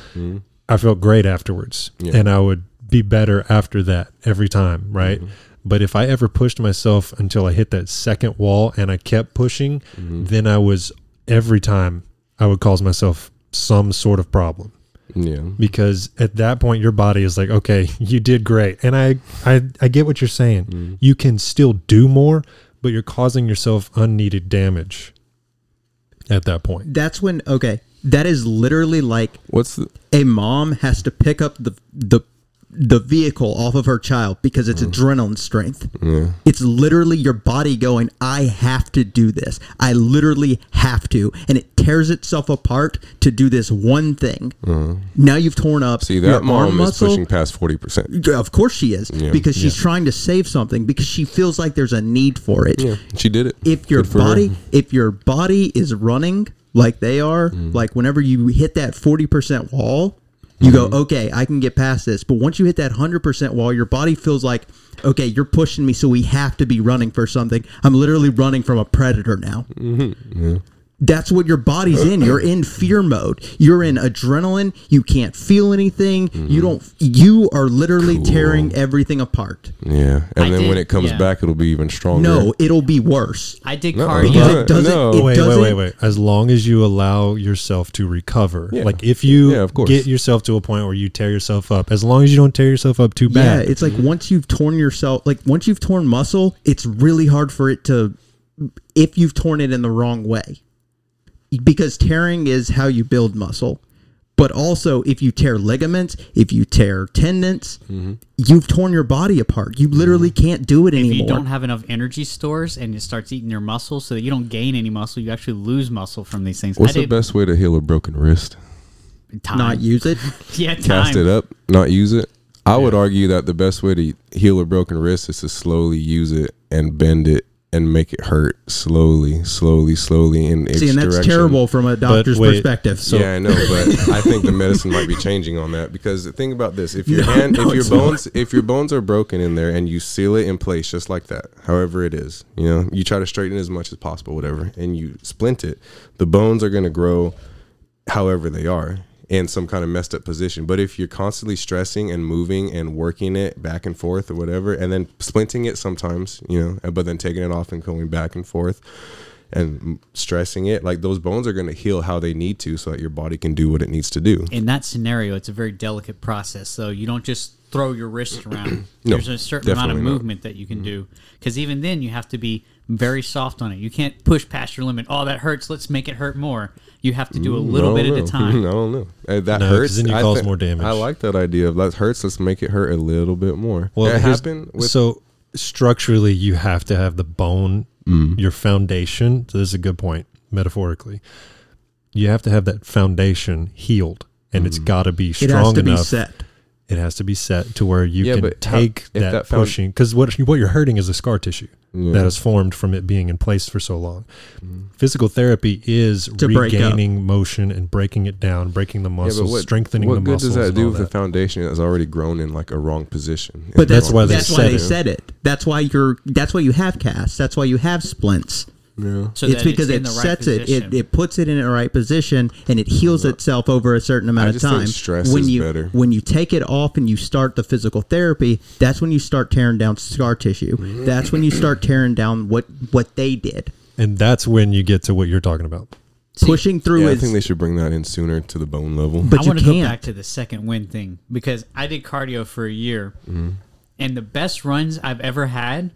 I felt great afterwards. Mm-hmm. Yeah. And I would be better after that every time, right? Mm-hmm. But if I ever pushed myself until I hit that second wall and I kept pushing, Mm-hmm. then I was every time I would cause myself some sort of problem Yeah. because at that point your body is like okay you did great and i i, I get what you're saying Mm-hmm. you can still do more but you're causing yourself unneeded damage at that point that's when okay that is literally like What's the? a mom has to pick up the the the vehicle off of her child because it's adrenaline strength. Yeah. It's literally your body going, I have to do this. I literally have to. And it tears itself apart to do this one thing. Now you've torn up See your that arm mom is muscle. pushing past forty percent. Of course she is. Yeah. Because she's trying to save something because she feels like there's a need for it Yeah, she did it. if your for her. body if your body is running like they are Mm. like whenever you hit that 40% wall you Mm-hmm. go okay i can get past this but once you hit that 100% wall your body feels like okay you're pushing me so we have to be running for something i'm literally running from a predator now Mm-hmm. That's what your body's in you're in fear mode you're in adrenaline you can't feel anything you don't you are literally Mm-hmm. Cool. tearing everything apart Yeah, and I then did- when it comes yeah. back, it'll be even stronger. no it'll be worse I did No. cardio. because it doesn't No. it wait doesn't wait wait wait as long as you allow yourself to recover Yeah. like if you Yeah, of course. get yourself to a point where you tear yourself up as long as you don't tear yourself up too bad. Yeah, bad it's like once you've torn yourself, like once you've torn muscle, it's really hard for it to, if you've torn it in the wrong way, because tearing is how you build muscle. But also, if you tear ligaments, if you tear tendons, mm-hmm. you've torn your body apart. You literally mm-hmm. can't do it If anymore. you don't have enough energy stores and it starts eating your muscle so that you don't gain any muscle, you actually lose muscle from these things. What's I the did best way to heal a broken wrist? time. not use it. yeah, time. Cast it up, not use it. I would argue that the best way to heal a broken wrist is to slowly use it and bend it and make it hurt slowly, slowly, slowly in each See, and that's direction. terrible from a doctor's wait, perspective. So yeah, I know, but I think the medicine might be changing on that because think about this: if your No, hand, no, if your it's not. bones, if your bones are broken in there and you seal it in place just like that, however it is, you know, you try to straighten as much as possible, whatever, and you splint it, the bones are going to grow however they are in some kind of messed up position. But if you're constantly stressing and moving and working it back and forth or whatever, and then splinting it sometimes, you know, but then taking it off and going back and forth and stressing it, like those bones are going to heal how they need to so that your body can do what it needs to do. in that scenario, it's a very delicate process. So you don't just throw your wrist around. No, There's a certain amount of not. movement that you can do. Because even then, you have to be very soft on it. You can't push past your limit. Oh, that hurts. Let's make it hurt more. You have to do a little bit don't at a time. I don't know. Uh, that No, 'cause hurts. then you I cause thi- more damage. I like that idea of that hurts. Let's make it hurt a little bit more. Well, Well, it here's- happened with so structurally, you have to have the bone, Mm. your foundation. So this is a good point, metaphorically. You have to have that foundation healed, and it's got to be it strong has to be enough. set. It has to be set to where you Yeah, can but how- take that, that found- pushing because what what you're hurting is the scar tissue Yeah. that has formed from it being in place for so long. Mm. Physical therapy is To regaining motion and breaking it down, breaking the Yeah, muscles, but what, strengthening what the good muscles. does that do all with the foundation that's already grown in like a wrong position? But In the that's, That's wrong why they that's position? why they said said it. That's why you're. That's why you have casts. That's why you have splints. Yeah. So it's because in it right sets it, position. it. It puts it in the right position, and it heals itself over a certain amount I of just think time. stress when is you better. when you take it off and you start the physical therapy, that's when you start tearing down scar tissue. That's when you start tearing down what what they did. and that's when you get to what you're talking about. Pushing through Yeah, I think they should bring that in sooner to the bone level. But I you want to go can't. back to the second win thing because I did cardio for a year, Mm-hmm. and the best runs I've ever had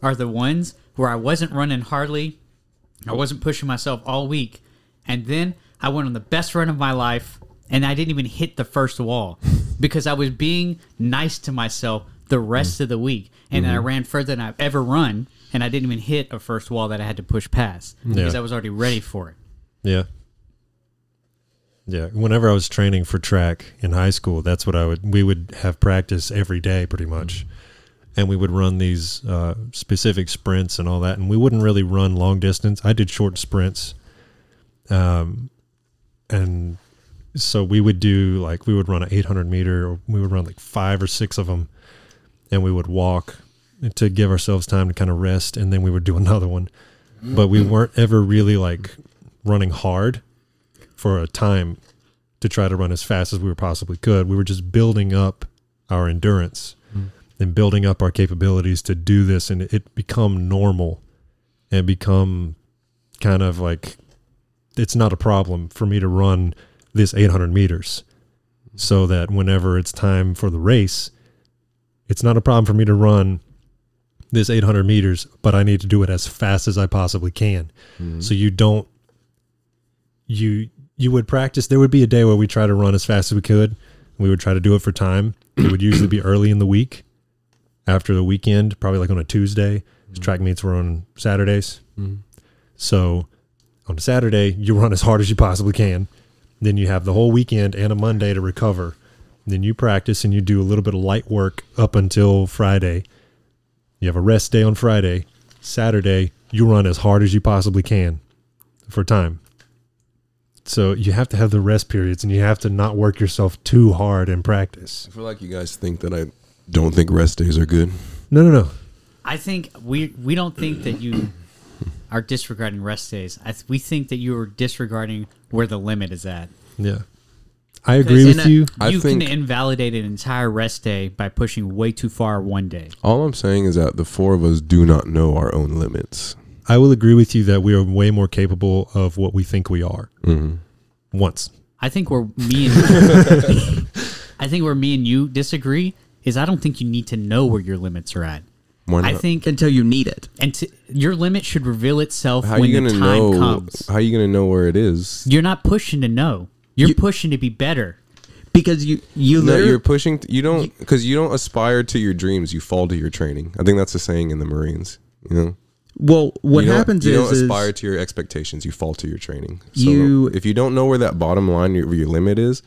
are the ones where I wasn't running hardly, I wasn't pushing myself all week, and then I went on the best run of my life, and I didn't even hit the first wall because I was being nice to myself the rest of the week, and then I mm-hmm. ran further than I've ever run, and I didn't even hit a first wall that I had to push past because Yeah. I was already ready for it. Yeah. Yeah. Whenever I was training for track in high school, that's what I would, we would have practice every day pretty much. And we would run these uh, specific sprints and all that. And we wouldn't really run long distance. I did short sprints. Um, and so we would do like, we would run an 800 meter, or we would run like five or six of them. And we would walk to give ourselves time to kind of rest. And then we would do another one. But we weren't ever really like running hard for a time to try to run as fast as we possibly could. We were just building up our endurance and building up our capabilities to do this and it become normal and become kind of like it's not a problem for me to run this 800 meters. So that whenever it's time for the race it's not a problem for me to run this 800 meters but i need to do it as fast as i possibly can. Mm-hmm. So you don't you you would practice. There would be a day where we try to run as fast as we could. We would try to do it for time. It would usually be early in the week after the weekend probably like on a tuesday. 'cause mm-hmm. track meets were on saturdays. Mm-hmm. So on a saturday you run as hard as you possibly can. Then you have the whole weekend and a monday to recover. Then you practice and you do a little bit of light work up until friday. You have a rest day on friday. Saturday you run as hard as you possibly can for time. So you have to have the rest periods and you have to not work yourself too hard in practice. I feel like you guys think that I don't think rest days are good. No, no, no. I think we we don't think that you are disregarding rest days. I th- we think that you are disregarding where the limit is at. Yeah. I agree with a- you. I you think- can invalidate an entire rest day by pushing way too far one day. All I'm saying is that the four of us do not know our own limits. I will agree with you that we are way more capable of what we think we are. Mhm. Once. I think where me and I think where me and you disagree is I don't think you need to know where your limits are at. I think until you need it. and to, your limit should reveal itself how when you the time know? comes. How are you gonna know where it is? You're not pushing to know. You're You- pushing to be better. Because you you No, you're pushing. You don't because you don't aspire to your dreams. You fall to your training. I think that's the saying in the Marines. You know, well what you happens you is, you don't is aspire to your expectations. You fall to your training. So You- if you don't know where that bottom line, your, your limit is,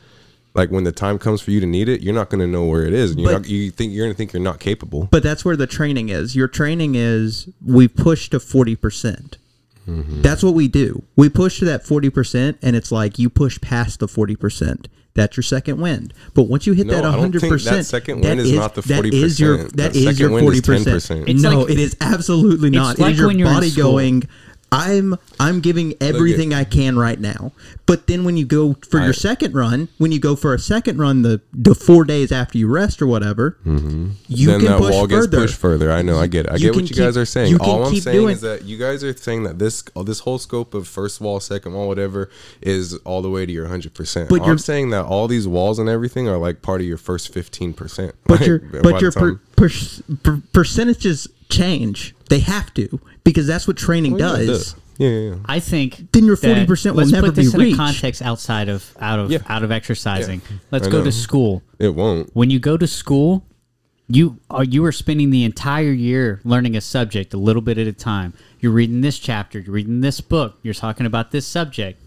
like when the time comes for you to need it, you're not going to know where it is. And you're But- not, you think you're going to think you're not capable. But that's where the training is. Your training is we push to 40%. percent Mm-hmm. That's what we do. We push to that 40%, and it's like you push past the 40%. That's your second wind. But once you hit No, that 100%, don't think that second wind is not the That is your, 40%. that That is your second wind is 40%. 10%. It's no, like- it is absolutely not. It like is your when you're in body school. going, I'm I'm giving everything I can right now. But then when you go for I- your second run, when you go for a second run the the 4 days after you rest or whatever, you Mm-hmm. then can that push wall further. gets pushed further. I know. I get it. I You get what you guys are saying. you All I'm saying doing- is that you guys are saying that this uh, this whole scope of first wall, second wall, whatever, is all the way to your hundred percent. But I'm you're- saying that all these walls and everything are like part of your first fifteen percent. But your but your per, per, per, percentages change. They have to because that's what training oh, does. Yeah, yeah, yeah. I think Then your that- 40% will let's never put this be in a reached. context outside of out of Yeah. out of exercising. Let's I go know. to school. It won't. When you go to school, you are you are spending the entire year learning a subject a little bit at a time. You're reading this chapter, you're reading this book, you're talking about this subject.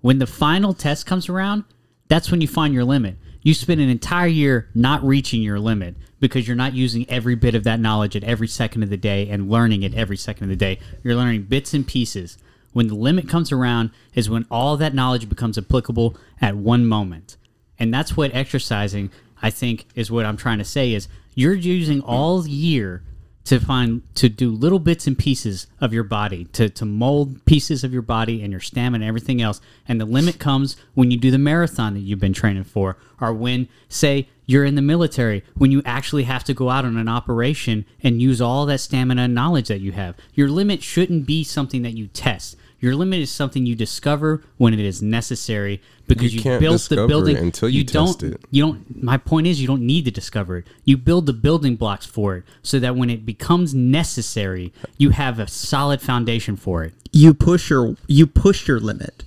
When the final test comes around, that's when you find your limit. You spend an entire year not reaching your limit because you're not using every bit of that knowledge at every second of the day and learning it every second of the day. You're learning bits and pieces. When the limit comes around is when all that knowledge becomes applicable at one moment. And that's what exercising, I think, is what I'm trying to say is you're using all year to find to do little bits and pieces of your body, to, to mold pieces of your body and your stamina and everything else. And the limit comes when you do the marathon that you've been training for, or when, say, you're in the military, when you actually have to go out on an operation and use all that stamina and knowledge that you have. Your limit shouldn't be something that you test. Your limit is something you discover when it is necessary because You you, can't built discover the building it until you don't test it. you don't my point is you don't need to discover it you build the building blocks for it so that when it becomes necessary you have a solid foundation for it You push your you push your limit.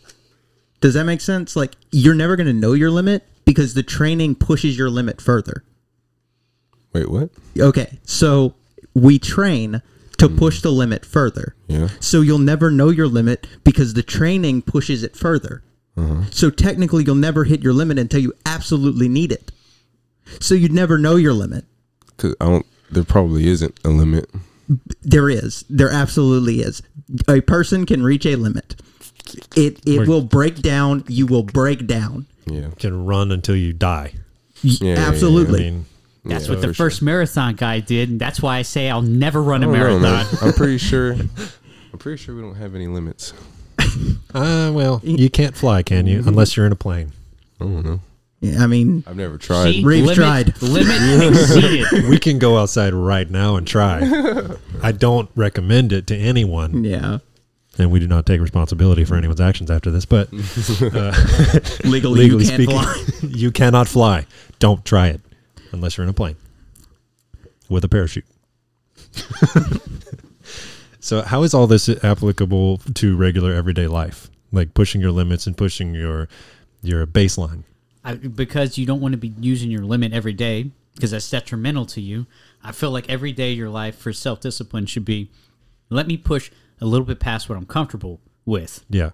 Does that make sense? Like you're never going to know your limit because the training pushes your limit further. Wait, what? Okay, so we train to mm. push the limit further. Yeah. So you'll never know your limit because the training pushes it further. Uh-huh. So technically, you'll never hit your limit until you absolutely need it. So you'd never know your limit. Because I don't. There probably isn't a limit. There is. There absolutely is. A person can reach a limit. It it will break down. You will break down. Yeah. Can run until you die. Y- yeah, yeah. I I absolutely. mean, that's Yeah, what the for first marathon guy did and that's why i say i'll never run a don't know, marathon. I'm pretty sure. I'm pretty sure we don't have any limits. uh, well, you can't fly, can you? Unless you're in a plane. I don't know. Yeah, I mean, I've never tried. See? Reeves limit, tried. limit exceeded We can go outside right now and try. I don't recommend it to anyone, yeah. and we do not take responsibility for anyone's actions after this. But Legally, legally you can't speaking, fly. you cannot fly. Don't try it unless you're in a plane with a parachute. so, how is all this applicable to regular everyday life? Like pushing your limits and pushing your your baseline. I, because you don't want to be using your limit every day because that's detrimental to you. I feel like every day of your life for self discipline should be let me push a little bit past what I'm comfortable with. Yeah.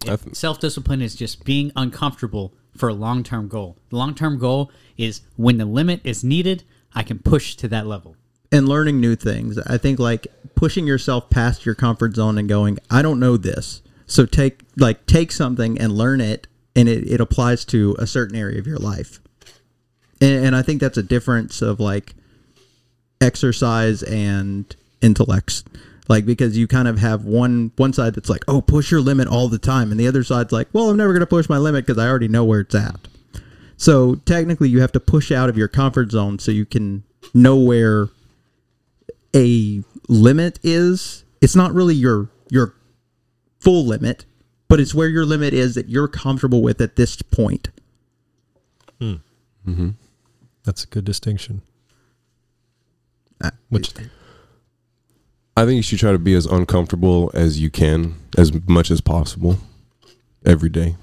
Th- Self discipline is just being uncomfortable for a long term goal. The long term goal is when the limit is needed, I can push to that level. and learning new things. I think like pushing yourself past your comfort zone and going, I don't know this. So take like take something and learn it and it, it applies to a certain area of your life. And, and I think that's a difference of like exercise and intellects. Like because you kind of have one one side that's like, oh, push your limit all the time, and the other side's like, well, I'm never going to push my limit because I already know where it's at. So technically, you have to push out of your comfort zone so you can know where a limit is. It's not really your your full limit, but it's where your limit is that you're comfortable with at this point. That's a good distinction. Uh, Which I think you should try to be as uncomfortable as you can, as much as possible, every day.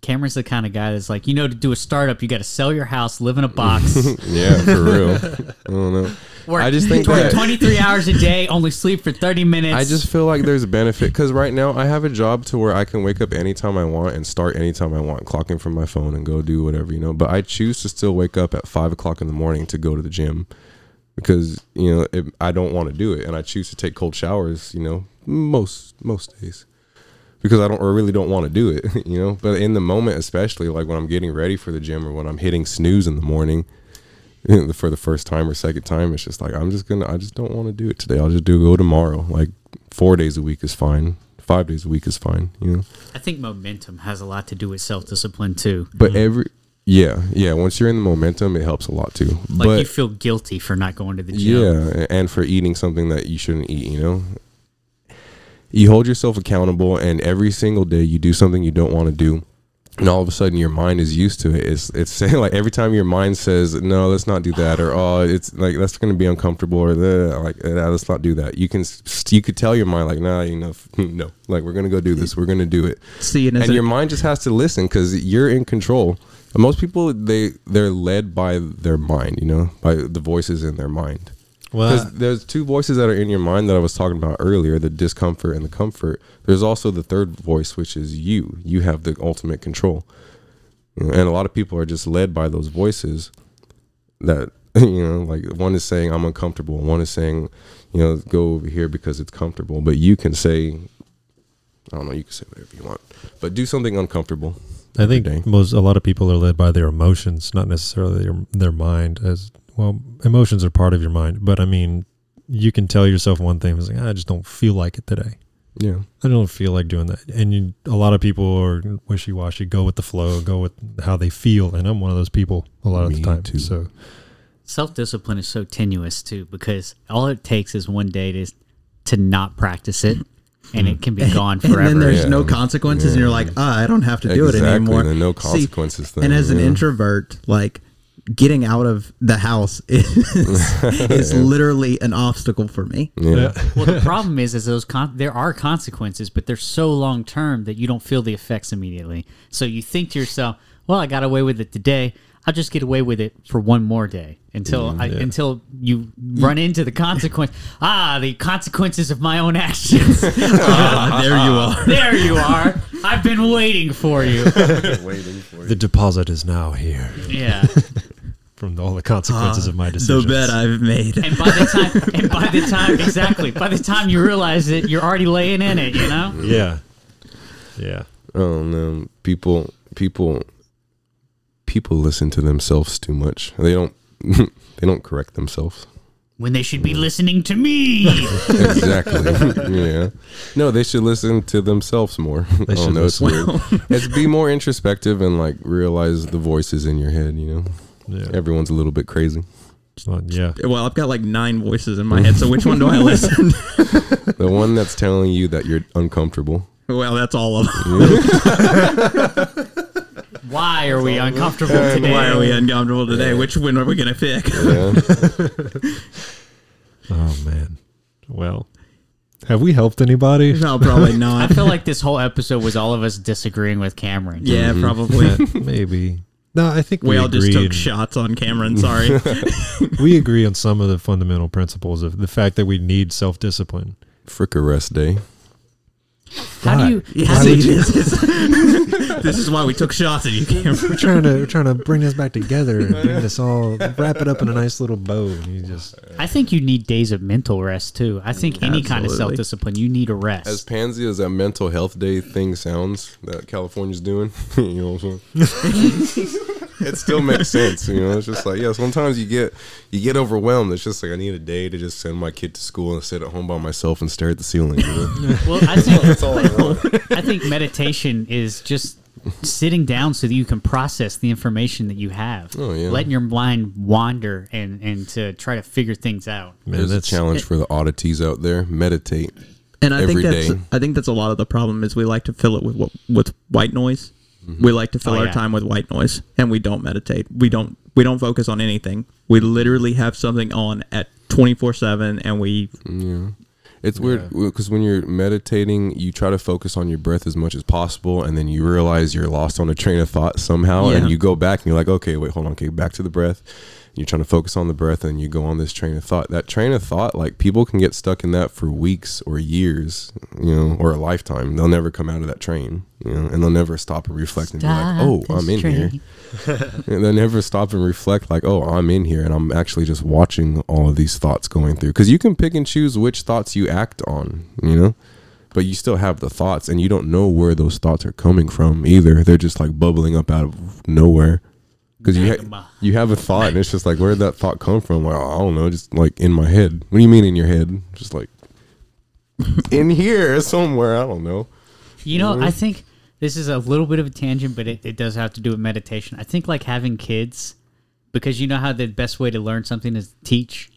Cameron's the kind of guy that's like, you know, to do a startup, you got to sell your house, live in a box, Yeah, for real. I don't know. work I just think 20 that- 23 hours a day, only sleep for 30 minutes. I just feel like there's a benefit because right now I have a job to where I can wake up anytime I want and start anytime I want, clocking from my phone and go do whatever, you know. But I choose to still wake up at five o'clock in the morning to go to the gym because, you know, it, I don't want to do it. And I choose to take cold showers, you know, most, most days because I don't or really don't want to do it, you know. But in the moment, especially like when I'm getting ready for the gym or when I'm hitting snooze in the morning for the first time or second time, it's just like I'm just gonna I just don't want to do it today. I'll just do go tomorrow. Like four days a week is fine. Five days a week is fine, you know. I think momentum has a lot to do with self discipline too. But mm-hmm. every yeah, yeah. Once you're in the momentum, it helps a lot too. Like but you feel guilty for not going to the gym. Yeah, and for eating something that you shouldn't eat, you know. You hold yourself accountable and every single day you do something you don't want to do. And all of a sudden your mind is used to it. It's it's saying like every time your mind says, No, let's not do that or oh it's like that's gonna be uncomfortable or the like "Nah, let's not do that. You can you could tell your mind like, nah, you know, no. Like we're gonna go do this, we're gonna do it See, and, as and a- your mind just has to listen because you're in control. And most people they they're led by their mind, you know, by the voices in their mind. Well, Because there's two voices that are in your mind that I was talking about earlier: the discomfort and the comfort. There's also the third voice, which is you. You have the ultimate control, and a lot of people are just led by those voices. That you know, like one is saying I'm uncomfortable, one is saying, you know, go over here because it's comfortable. But you can say, I don't know, you can say whatever you want, but do something uncomfortable. I think every day. most a lot of people are led by their emotions, not necessarily their, their mind. As well, emotions are part of your mind, but I mean, you can tell yourself one thing, it's like I just don't feel like it today. Yeah. I don't feel like doing that. And you, a lot of people are wishy washy, go with the flow, go with how they feel, and I'm one of those people a lot of the time. too. So Self discipline is so tenuous too because all it takes is one day to to not practice it, and it can be gone and then there's Yeah. no consequences, and you're like, ah, I don't have to do it anymore. the no See, consequences thing, and as an yeah. introvert, like getting out of the house is, is literally an obstacle for me. Yeah. well, the problem is, is those con- there are consequences, but they're so long term that you don't feel the effects immediately. So you think to yourself, "Well, I got away with it today. I'll just get away with it for one more day until I, until you run into the consequence. Ah, the consequences of my own actions. Ah, there you are. there you are. I've been waiting for you. Waiting for the deposit is now here Yeah. from all the consequences of my decisions. The decisions. bet I've made. And by the time, and by the time, exactly, by the time you realize it, you're already laying in it. You know. yeah, yeah. Oh no, people, people, people listen to themselves too much. They don't, they don't correct themselves. When they should be listening to me. Exactly. yeah. No, they should listen to themselves more. They oh should no, it's weird. it's be more introspective and like realize the voices in your head. You know, Yeah. everyone's a little bit crazy. So, yeah. Well, I've got like nine voices in my head, so which one do I listen? To? The one that's telling you that you're uncomfortable. well, that's all of them. Why are we uncomfortable today? Why are we uncomfortable today? Which one are we gonna pick? Yeah. Oh man. Well, have we helped anybody? no, probably not. I not. feel like this whole episode was all of us disagreeing with Cameron. Yeah, mm-hmm. probably. Yeah, maybe. No, I think we, We all just agree took in- shots on Cameron. Sorry. we agree on some of the fundamental principles of the fact that we need self discipline. Frick arrest day. How do you? Yeah, How do you this, is, this is why we took shots at you, Cameron. We're trying to we're trying to bring this back together and bring this all wrap it up in a nice little bow. And you just I think you need days of mental rest too. I think any kind of Absolutely. self discipline, you need a rest. As pansy as that mental health day thing sounds that California's doing, you know what I'm saying? it still makes sense, you know. It's just like yeah, sometimes you get you get overwhelmed. It's just like I need a day to just send my kid to school and sit at home by myself and stare at the ceiling. You know? well, I think That's all I want. I think meditation is just sitting down so that you can process the information that you have. Oh, yeah. Letting your mind wander and and to try to figure things out. man, There's a that's challenge for the oddities out there. Meditate. And I think that's day. I think that's a lot of the problem is we like to fill it with what- with white noise. Mm-hmm. We like to fill Oh, our yeah. time with white noise, and we don't meditate. We don't we don't focus on anything. We literally have something on at twenty four seven, and we It's weird because when you're meditating, you try to focus on your breath as much as possible, and then you realize you're lost on a train of thought somehow, Yeah. and you go back and you're like, okay, wait, hold on, okay, back to the breath. You're trying to focus on the breath, and you go on this train of thought. That train of thought, like people can get stuck in that for weeks or years, you know, or a lifetime. They'll never come out of that train, you know, and they'll never stop and reflect and be like, oh, I'm in here. And they never stop and reflect like oh i'm in here and i'm actually just watching all of these thoughts going through. Because you can pick and choose which thoughts you act on you know? But you still have the thoughts and you don't know where those thoughts are coming from either. They're just like bubbling up out of nowhere. Because you, ha- you have a thought and it's just like where did that thought come from? Like i don't know just like in my head. What do you mean in your head? Just like in here somewhere i don't know. You know, I think this is a little bit of a tangent, but it, it does have to do with meditation. I think like having kids, because you know how the best way to learn something is teach.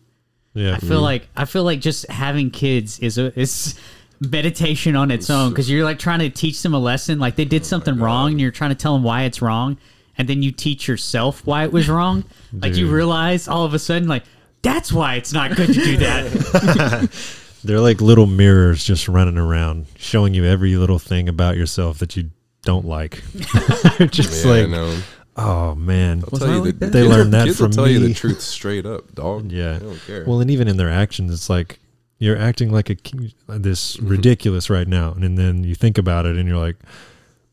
Yeah. I feel like I feel like just having kids is a is meditation on its own because you're like trying to teach them a lesson. Like they did something wrong, and you're trying to tell them why it's wrong, and then you teach yourself why it was wrong. like you realize all of a sudden, like that's why it's not good to do that. They're like little mirrors just running around, showing you every little thing about yourself that you don't like. just yeah, like, no. oh man. I'll tell you like the. They kids learned that kids will from tell you me. the truth straight up dog Yeah. they don't care Well, and even in their actions, it's like you're acting like a ki- this Mm-hmm. ridiculous right now, and then you think about it, and you're like,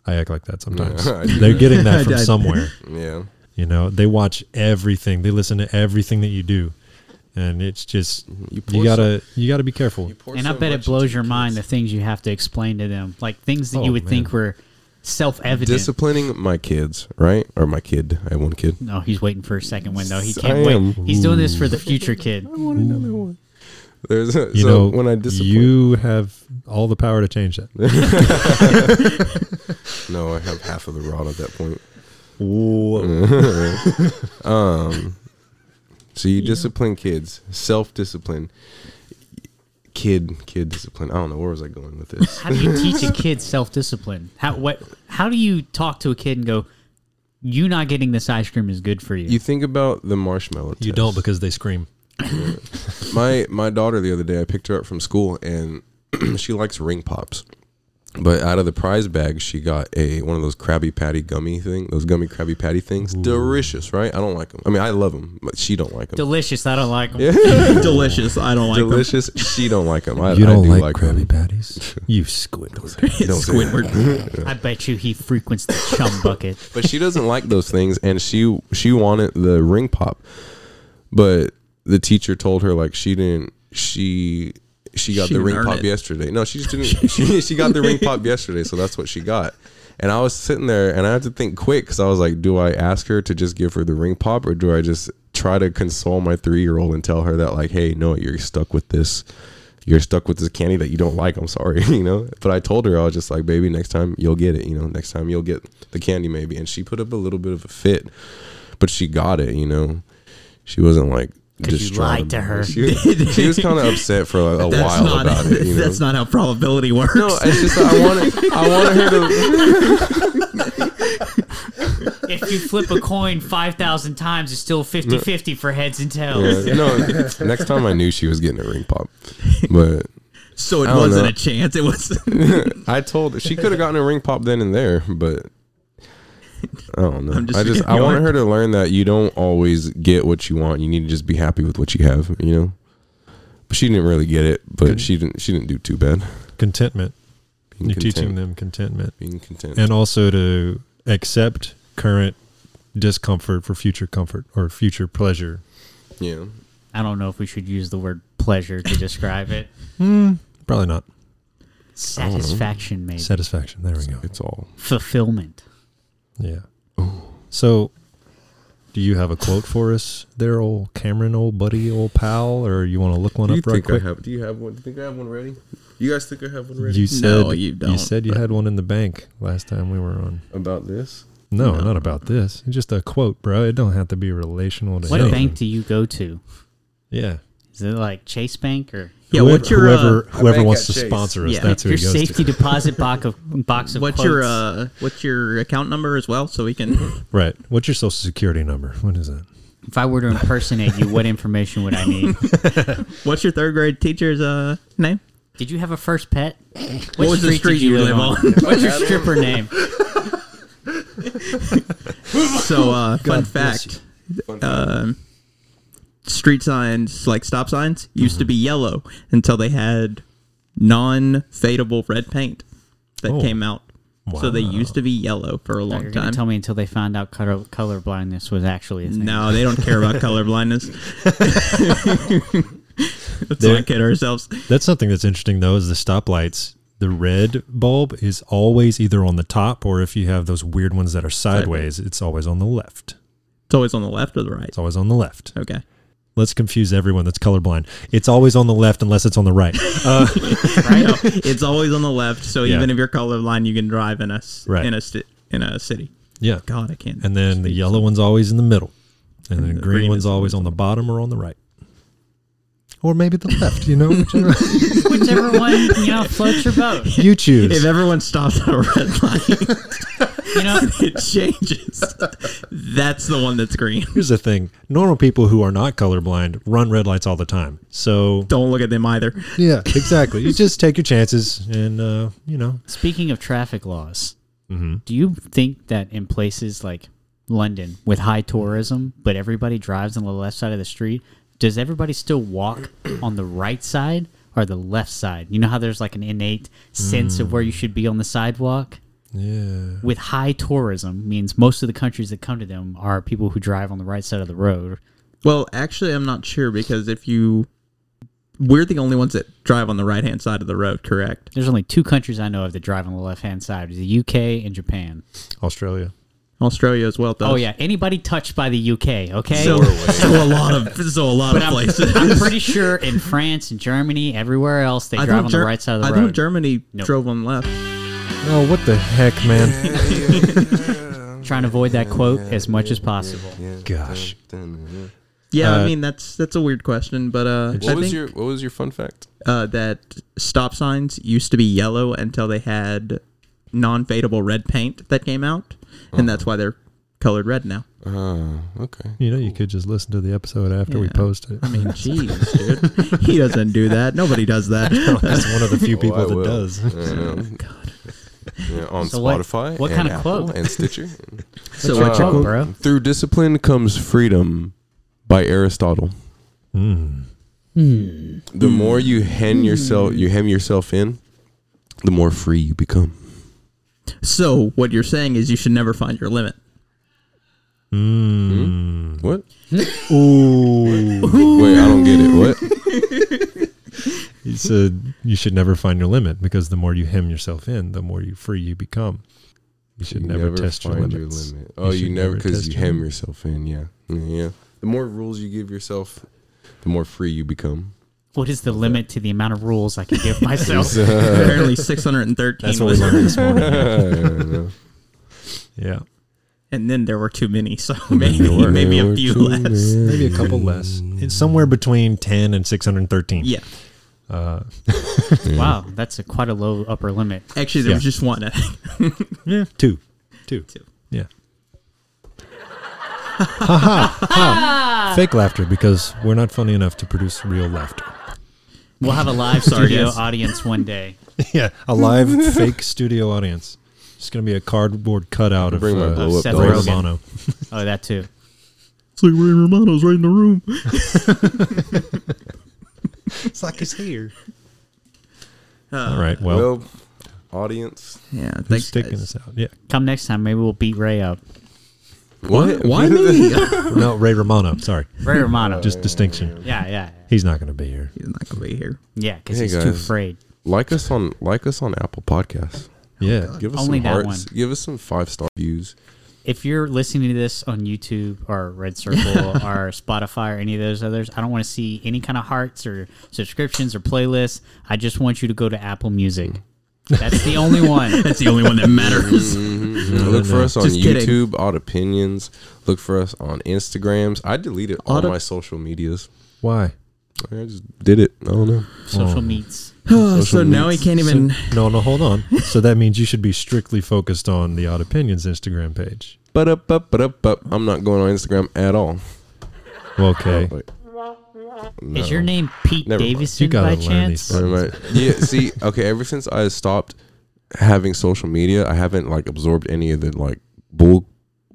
I act like that sometimes. Yeah, They're getting that from somewhere. yeah You know, they watch everything, they listen to everything that you do, and it's just You, you gotta you gotta be careful. You pour and I bet it blows your kids. mind the things you have to explain to them, like things that Oh, you would man. think were self evident. Disciplining my kids, right? Or my kid. I have one kid. No, he's waiting for a second window. He can't wait. am. He's doing this for the future kid. I There's a, You so know, when I discipline. you have all the power to change that. no, I have half of the rod at that point. Whoa. Um, so you discipline kids, self discipline, kid kid discipline. I don't know where was I going with this. How do you teach a kid self discipline? How what? How do you talk to a kid and go, "You not getting this ice cream is good for you"? You think about the marshmallow. You test. don't because they scream. my my daughter the other day I picked her up from school and she likes ring pops. But out of the prize bag she got a one of those Krabby Patty gummy thing, those gummy Krabby Patty things. Delicious, right? I don't like them. I mean, I love them, but she don't like them. Delicious. I don't like them. Delicious. I don't like them. Delicious. she don't like them. I, you I don't do like, like Krabby them. Patties? you Squidward. Don't say Squidward. I bet you he frequents the chum bucket. But she doesn't like those things, and she she wanted the ring pop, but the teacher told her like she didn't she she got She the ring pop it. yesterday. No, she just didn't. she she got the ring pop yesterday, so that's what she got. And I was sitting there, and I had to think quick because I was like, do I ask her to just give her the ring pop, or do I just try to console my three year old and tell her that like, hey, no, you're stuck with this. You're stuck with this candy that you don't like. I'm sorry, you know. But I told her I was just like, baby, next time you'll get it. You know, next time you'll get the candy maybe. And she put up a little bit of a fit, but she got it. You know, she wasn't like 'Cause you lied to her. She, she was kind of upset for like a That's while not, about it. You know, That's not how probability works. no, it's just that I wanted I wanted her to. if you flip a coin 5,000 times, it's still 50 50 for heads and tails. Yeah, no, next time I knew she was getting a ring pop, but so it wasn't know. a chance. It was. I told her she could have gotten a ring pop then and there, but I don't know. I'm just I just I going- wanted her to learn that you don't always get what you want. You need to just be happy with what you have. You know. But she didn't really get it. But she didn't. She didn't do too bad. Contentment. Being You're content, teaching them contentment. being content. And also to accept current discomfort for future comfort or future pleasure. yeah. I don't know if we should use the word pleasure to describe it. Hmm, probably not. Satisfaction, maybe. Satisfaction. There we go. It's all. Fulfillment. Yeah. So, do you have a quote for us there, old Cameron, old buddy, old pal, or you want to look one Do up right quick? Have? Do you have one? Do you think I have one ready? You guys think I have one ready? You said No, you don't, said you had one in the bank last time we were on. About this? No, No. not about this. Just a quote, bro. It don't have to be relational to What anything. bank do you go to? Yeah. Is it like Chase Bank or Yeah. Whoever, what's your whoever, uh, whoever wants to Chase. sponsor us? Yeah. That's who your he goes safety to. deposit box of box of what's quotes? your uh what's your account number as well so we can Right. What's your social security number? What is that? if I were to impersonate you, what information would I need? what's your third grade teacher's uh name Did you have a first pet? What, was the street you live on? What's your stripper name? So, uh, fun bless fact: um, street signs, like stop signs, used to mm-hmm. be yellow until they had non-fadable red paint that Oh. came out. So they used to be yellow for a long You're time. tell me until they found out color, color blindness was actually a thing. No, they don't care about color blindness. let's not kid ourselves. That's something that's interesting though. Is the stoplights? The red bulb is always either on the top, or if you have those weird ones that are sideways, it's always on the left. It's always on the left or the right. It's always on the left. Okay. Let's confuse everyone that's colorblind. It's always on the left unless it's on the right. Uh, No, it's always on the left. So Yeah. even if you're colorblind, you can drive in a Right. in a in a city. yeah. God, I can't. And then the yellow one's always in the middle, and then the green, green one's always on the bottom or on the right, or maybe the left. You know, whichever Whichever one you know floats your boat. you choose. If everyone stops at a red light, You know, it changes. That's the one that's green. Here's the thing: normal people who are not colorblind run red lights all the time. So Don't look at them either. yeah, exactly. you just take your chances, and uh, you know, speaking of traffic laws, Mm-hmm. do you think that in places like London with high tourism, but everybody drives on the left side of the street, does everybody still walk on the right side or the left side? You know how there's like an innate sense of where you mm. should be on the sidewalk? yeah. With high tourism means most of the countries that come to them are people who drive on the right side of the road. Well, actually, I'm not sure because if you, we're the only ones that drive on the right hand side of the road. Correct. There's only two countries I know of that drive on the left hand side: the UK and Japan. Australia. Australia as well. Does. Oh yeah, anybody touched by the UK? Okay, So, so a lot of so a lot of I'm, places. I'm pretty sure in France and Germany, everywhere else, they I drive on Ger- the right side of the road. I road. thought Germany Nope. drove on left. Oh, what the heck, man! Trying to avoid that quote as much as possible. Gosh. Yeah, Uh, I mean that's that's a weird question, but uh, What I was think your What was your fun fact? uh, that stop signs used to be yellow until they had non-fadable red paint that came out, and that's why they're colored red now. Oh, okay. You know, you could just listen to the episode after we Yeah. post it. I mean, jeez, dude, he doesn't do that. Nobody does that. That's one of the few Oh, people I that will. does. I know. Yeah, on So what- Spotify. what and kind of Apple quote? And Stitcher. so What's your what you quote, bro? Through discipline comes freedom, by Aristotle. Mm. The more you hem yourself, you hem yourself in, the more free you become. So what you're saying is you should never find your limit. Mm. What? Ooh. Wait, I don't get it. What? He said you should never find your limit because the more you hem yourself in, the more you free you become. You should never, test your find limits. limit. Oh, you, should never never because you hem limit. yourself in. Yeah, yeah. The more rules you give yourself, the more free you become. What is the limit to the amount of rules I can give myself? Apparently, 613 That's what we was, learned this morning. yeah. Yeah, and then there were too many. So maybe were. maybe There a were few too less. maybe a couple less. It's somewhere between ten and six hundred thirteen. Yeah, Uh, wow, that's a quite a low upper limit. actually, there was Yeah. just one. I think. yeah, two, two, Two. Yeah. ha ha ha! Fake laughter because we're not funny enough to produce real laughter. We'll have a live studio audience one day. yeah, a live fake studio audience. It's gonna be a cardboard cutout of Bring my uh, blow up Seth Ray Rogen. Romano. Oh, that too. It's like Ray Romano's right in the room. It's like he's here. Uh, All right. Well, Well, audience. Yeah, who's thanks, sticking guys. this out? Yeah. Come next time, maybe we'll beat Ray up. What? Why me? No, Ray Romano. Sorry. Ray Romano. Just distinction. yeah, yeah, He's not gonna be here. He's not gonna be here. yeah, because Hey, he's too guys. afraid. Like us on like us on Apple Podcasts. Yeah. Oh, Give us Only some that hearts. Give us some five star views. If you're listening to this on YouTube or Red Circle or Spotify or any of those others, I don't want to see any kind of hearts or subscriptions or playlists. I just want you to go to Apple Music. That's the only one. That's the only one that matters. Mm-hmm, mm-hmm. Look for us on Just kidding. YouTube, Odd Opinions. Look for us on Instagrams. I deleted all Odd- my social medias. Why? I just did it. I don't know. Social Oh. meets. so Social now he can't even. So- no, no, hold on. so that means you should be strictly focused on the Odd Opinions Instagram page. But up, up, but up, up. I'm not going on Instagram at all. Okay. Oh, wait. No. Is your name Pete Never mind. Davidson You gotta by learn these chance? Never mind. Yeah, see, okay, ever since I stopped having social media, I haven't like absorbed any of the like bull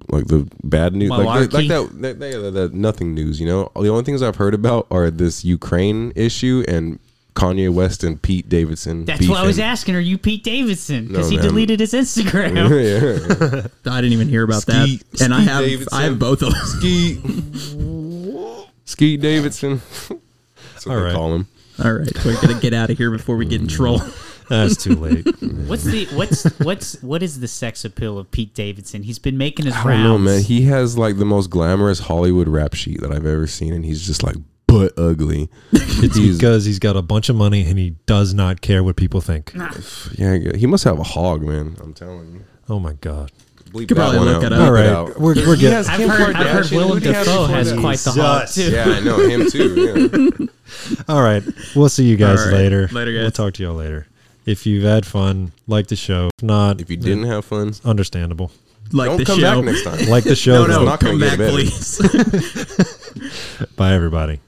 like the bad news like, like that, that, that, that, that nothing news, you know? The only things I've heard about are this Ukraine issue and Kanye West and Pete Davidson. That's why I was beefing. asking. Are you Pete Davidson? Because No, he man. deleted his Instagram. yeah. I didn't even hear about Skeet- that. And I Skeet have Davidson. I have both of them. Skeet Skeet Davidson. That's what All they right. call him. All right, we're gonna get out of here before we get in mm. trouble. That's too late. What's the what's what's what is the sex appeal of Pete Davidson? He's been making his I rounds. don't know, man. He has like the most glamorous Hollywood rap sheet that I've ever seen, and he's just like butt ugly. It's He's- because he's got a bunch of money and he does not care what people think. Yeah, he must have a hog, man. I'm telling you. Oh my god. Bleep Could that probably one look out. it up. Bleep All it right, out. we're, we're He getting. I've Kim heard, I've heard Willem Who do you have Dafoe has that? quite the hog Jesus. too. Yeah, I know him too. Yeah. All right, we'll see you guys All right. later. Later, guys. We'll talk to y'all later. If you've had fun, like the show. If not, If you didn't have fun, understandable. Like don't the come show. back next time. Like the show. no, though. not gonna come get back, please. Bye, everybody.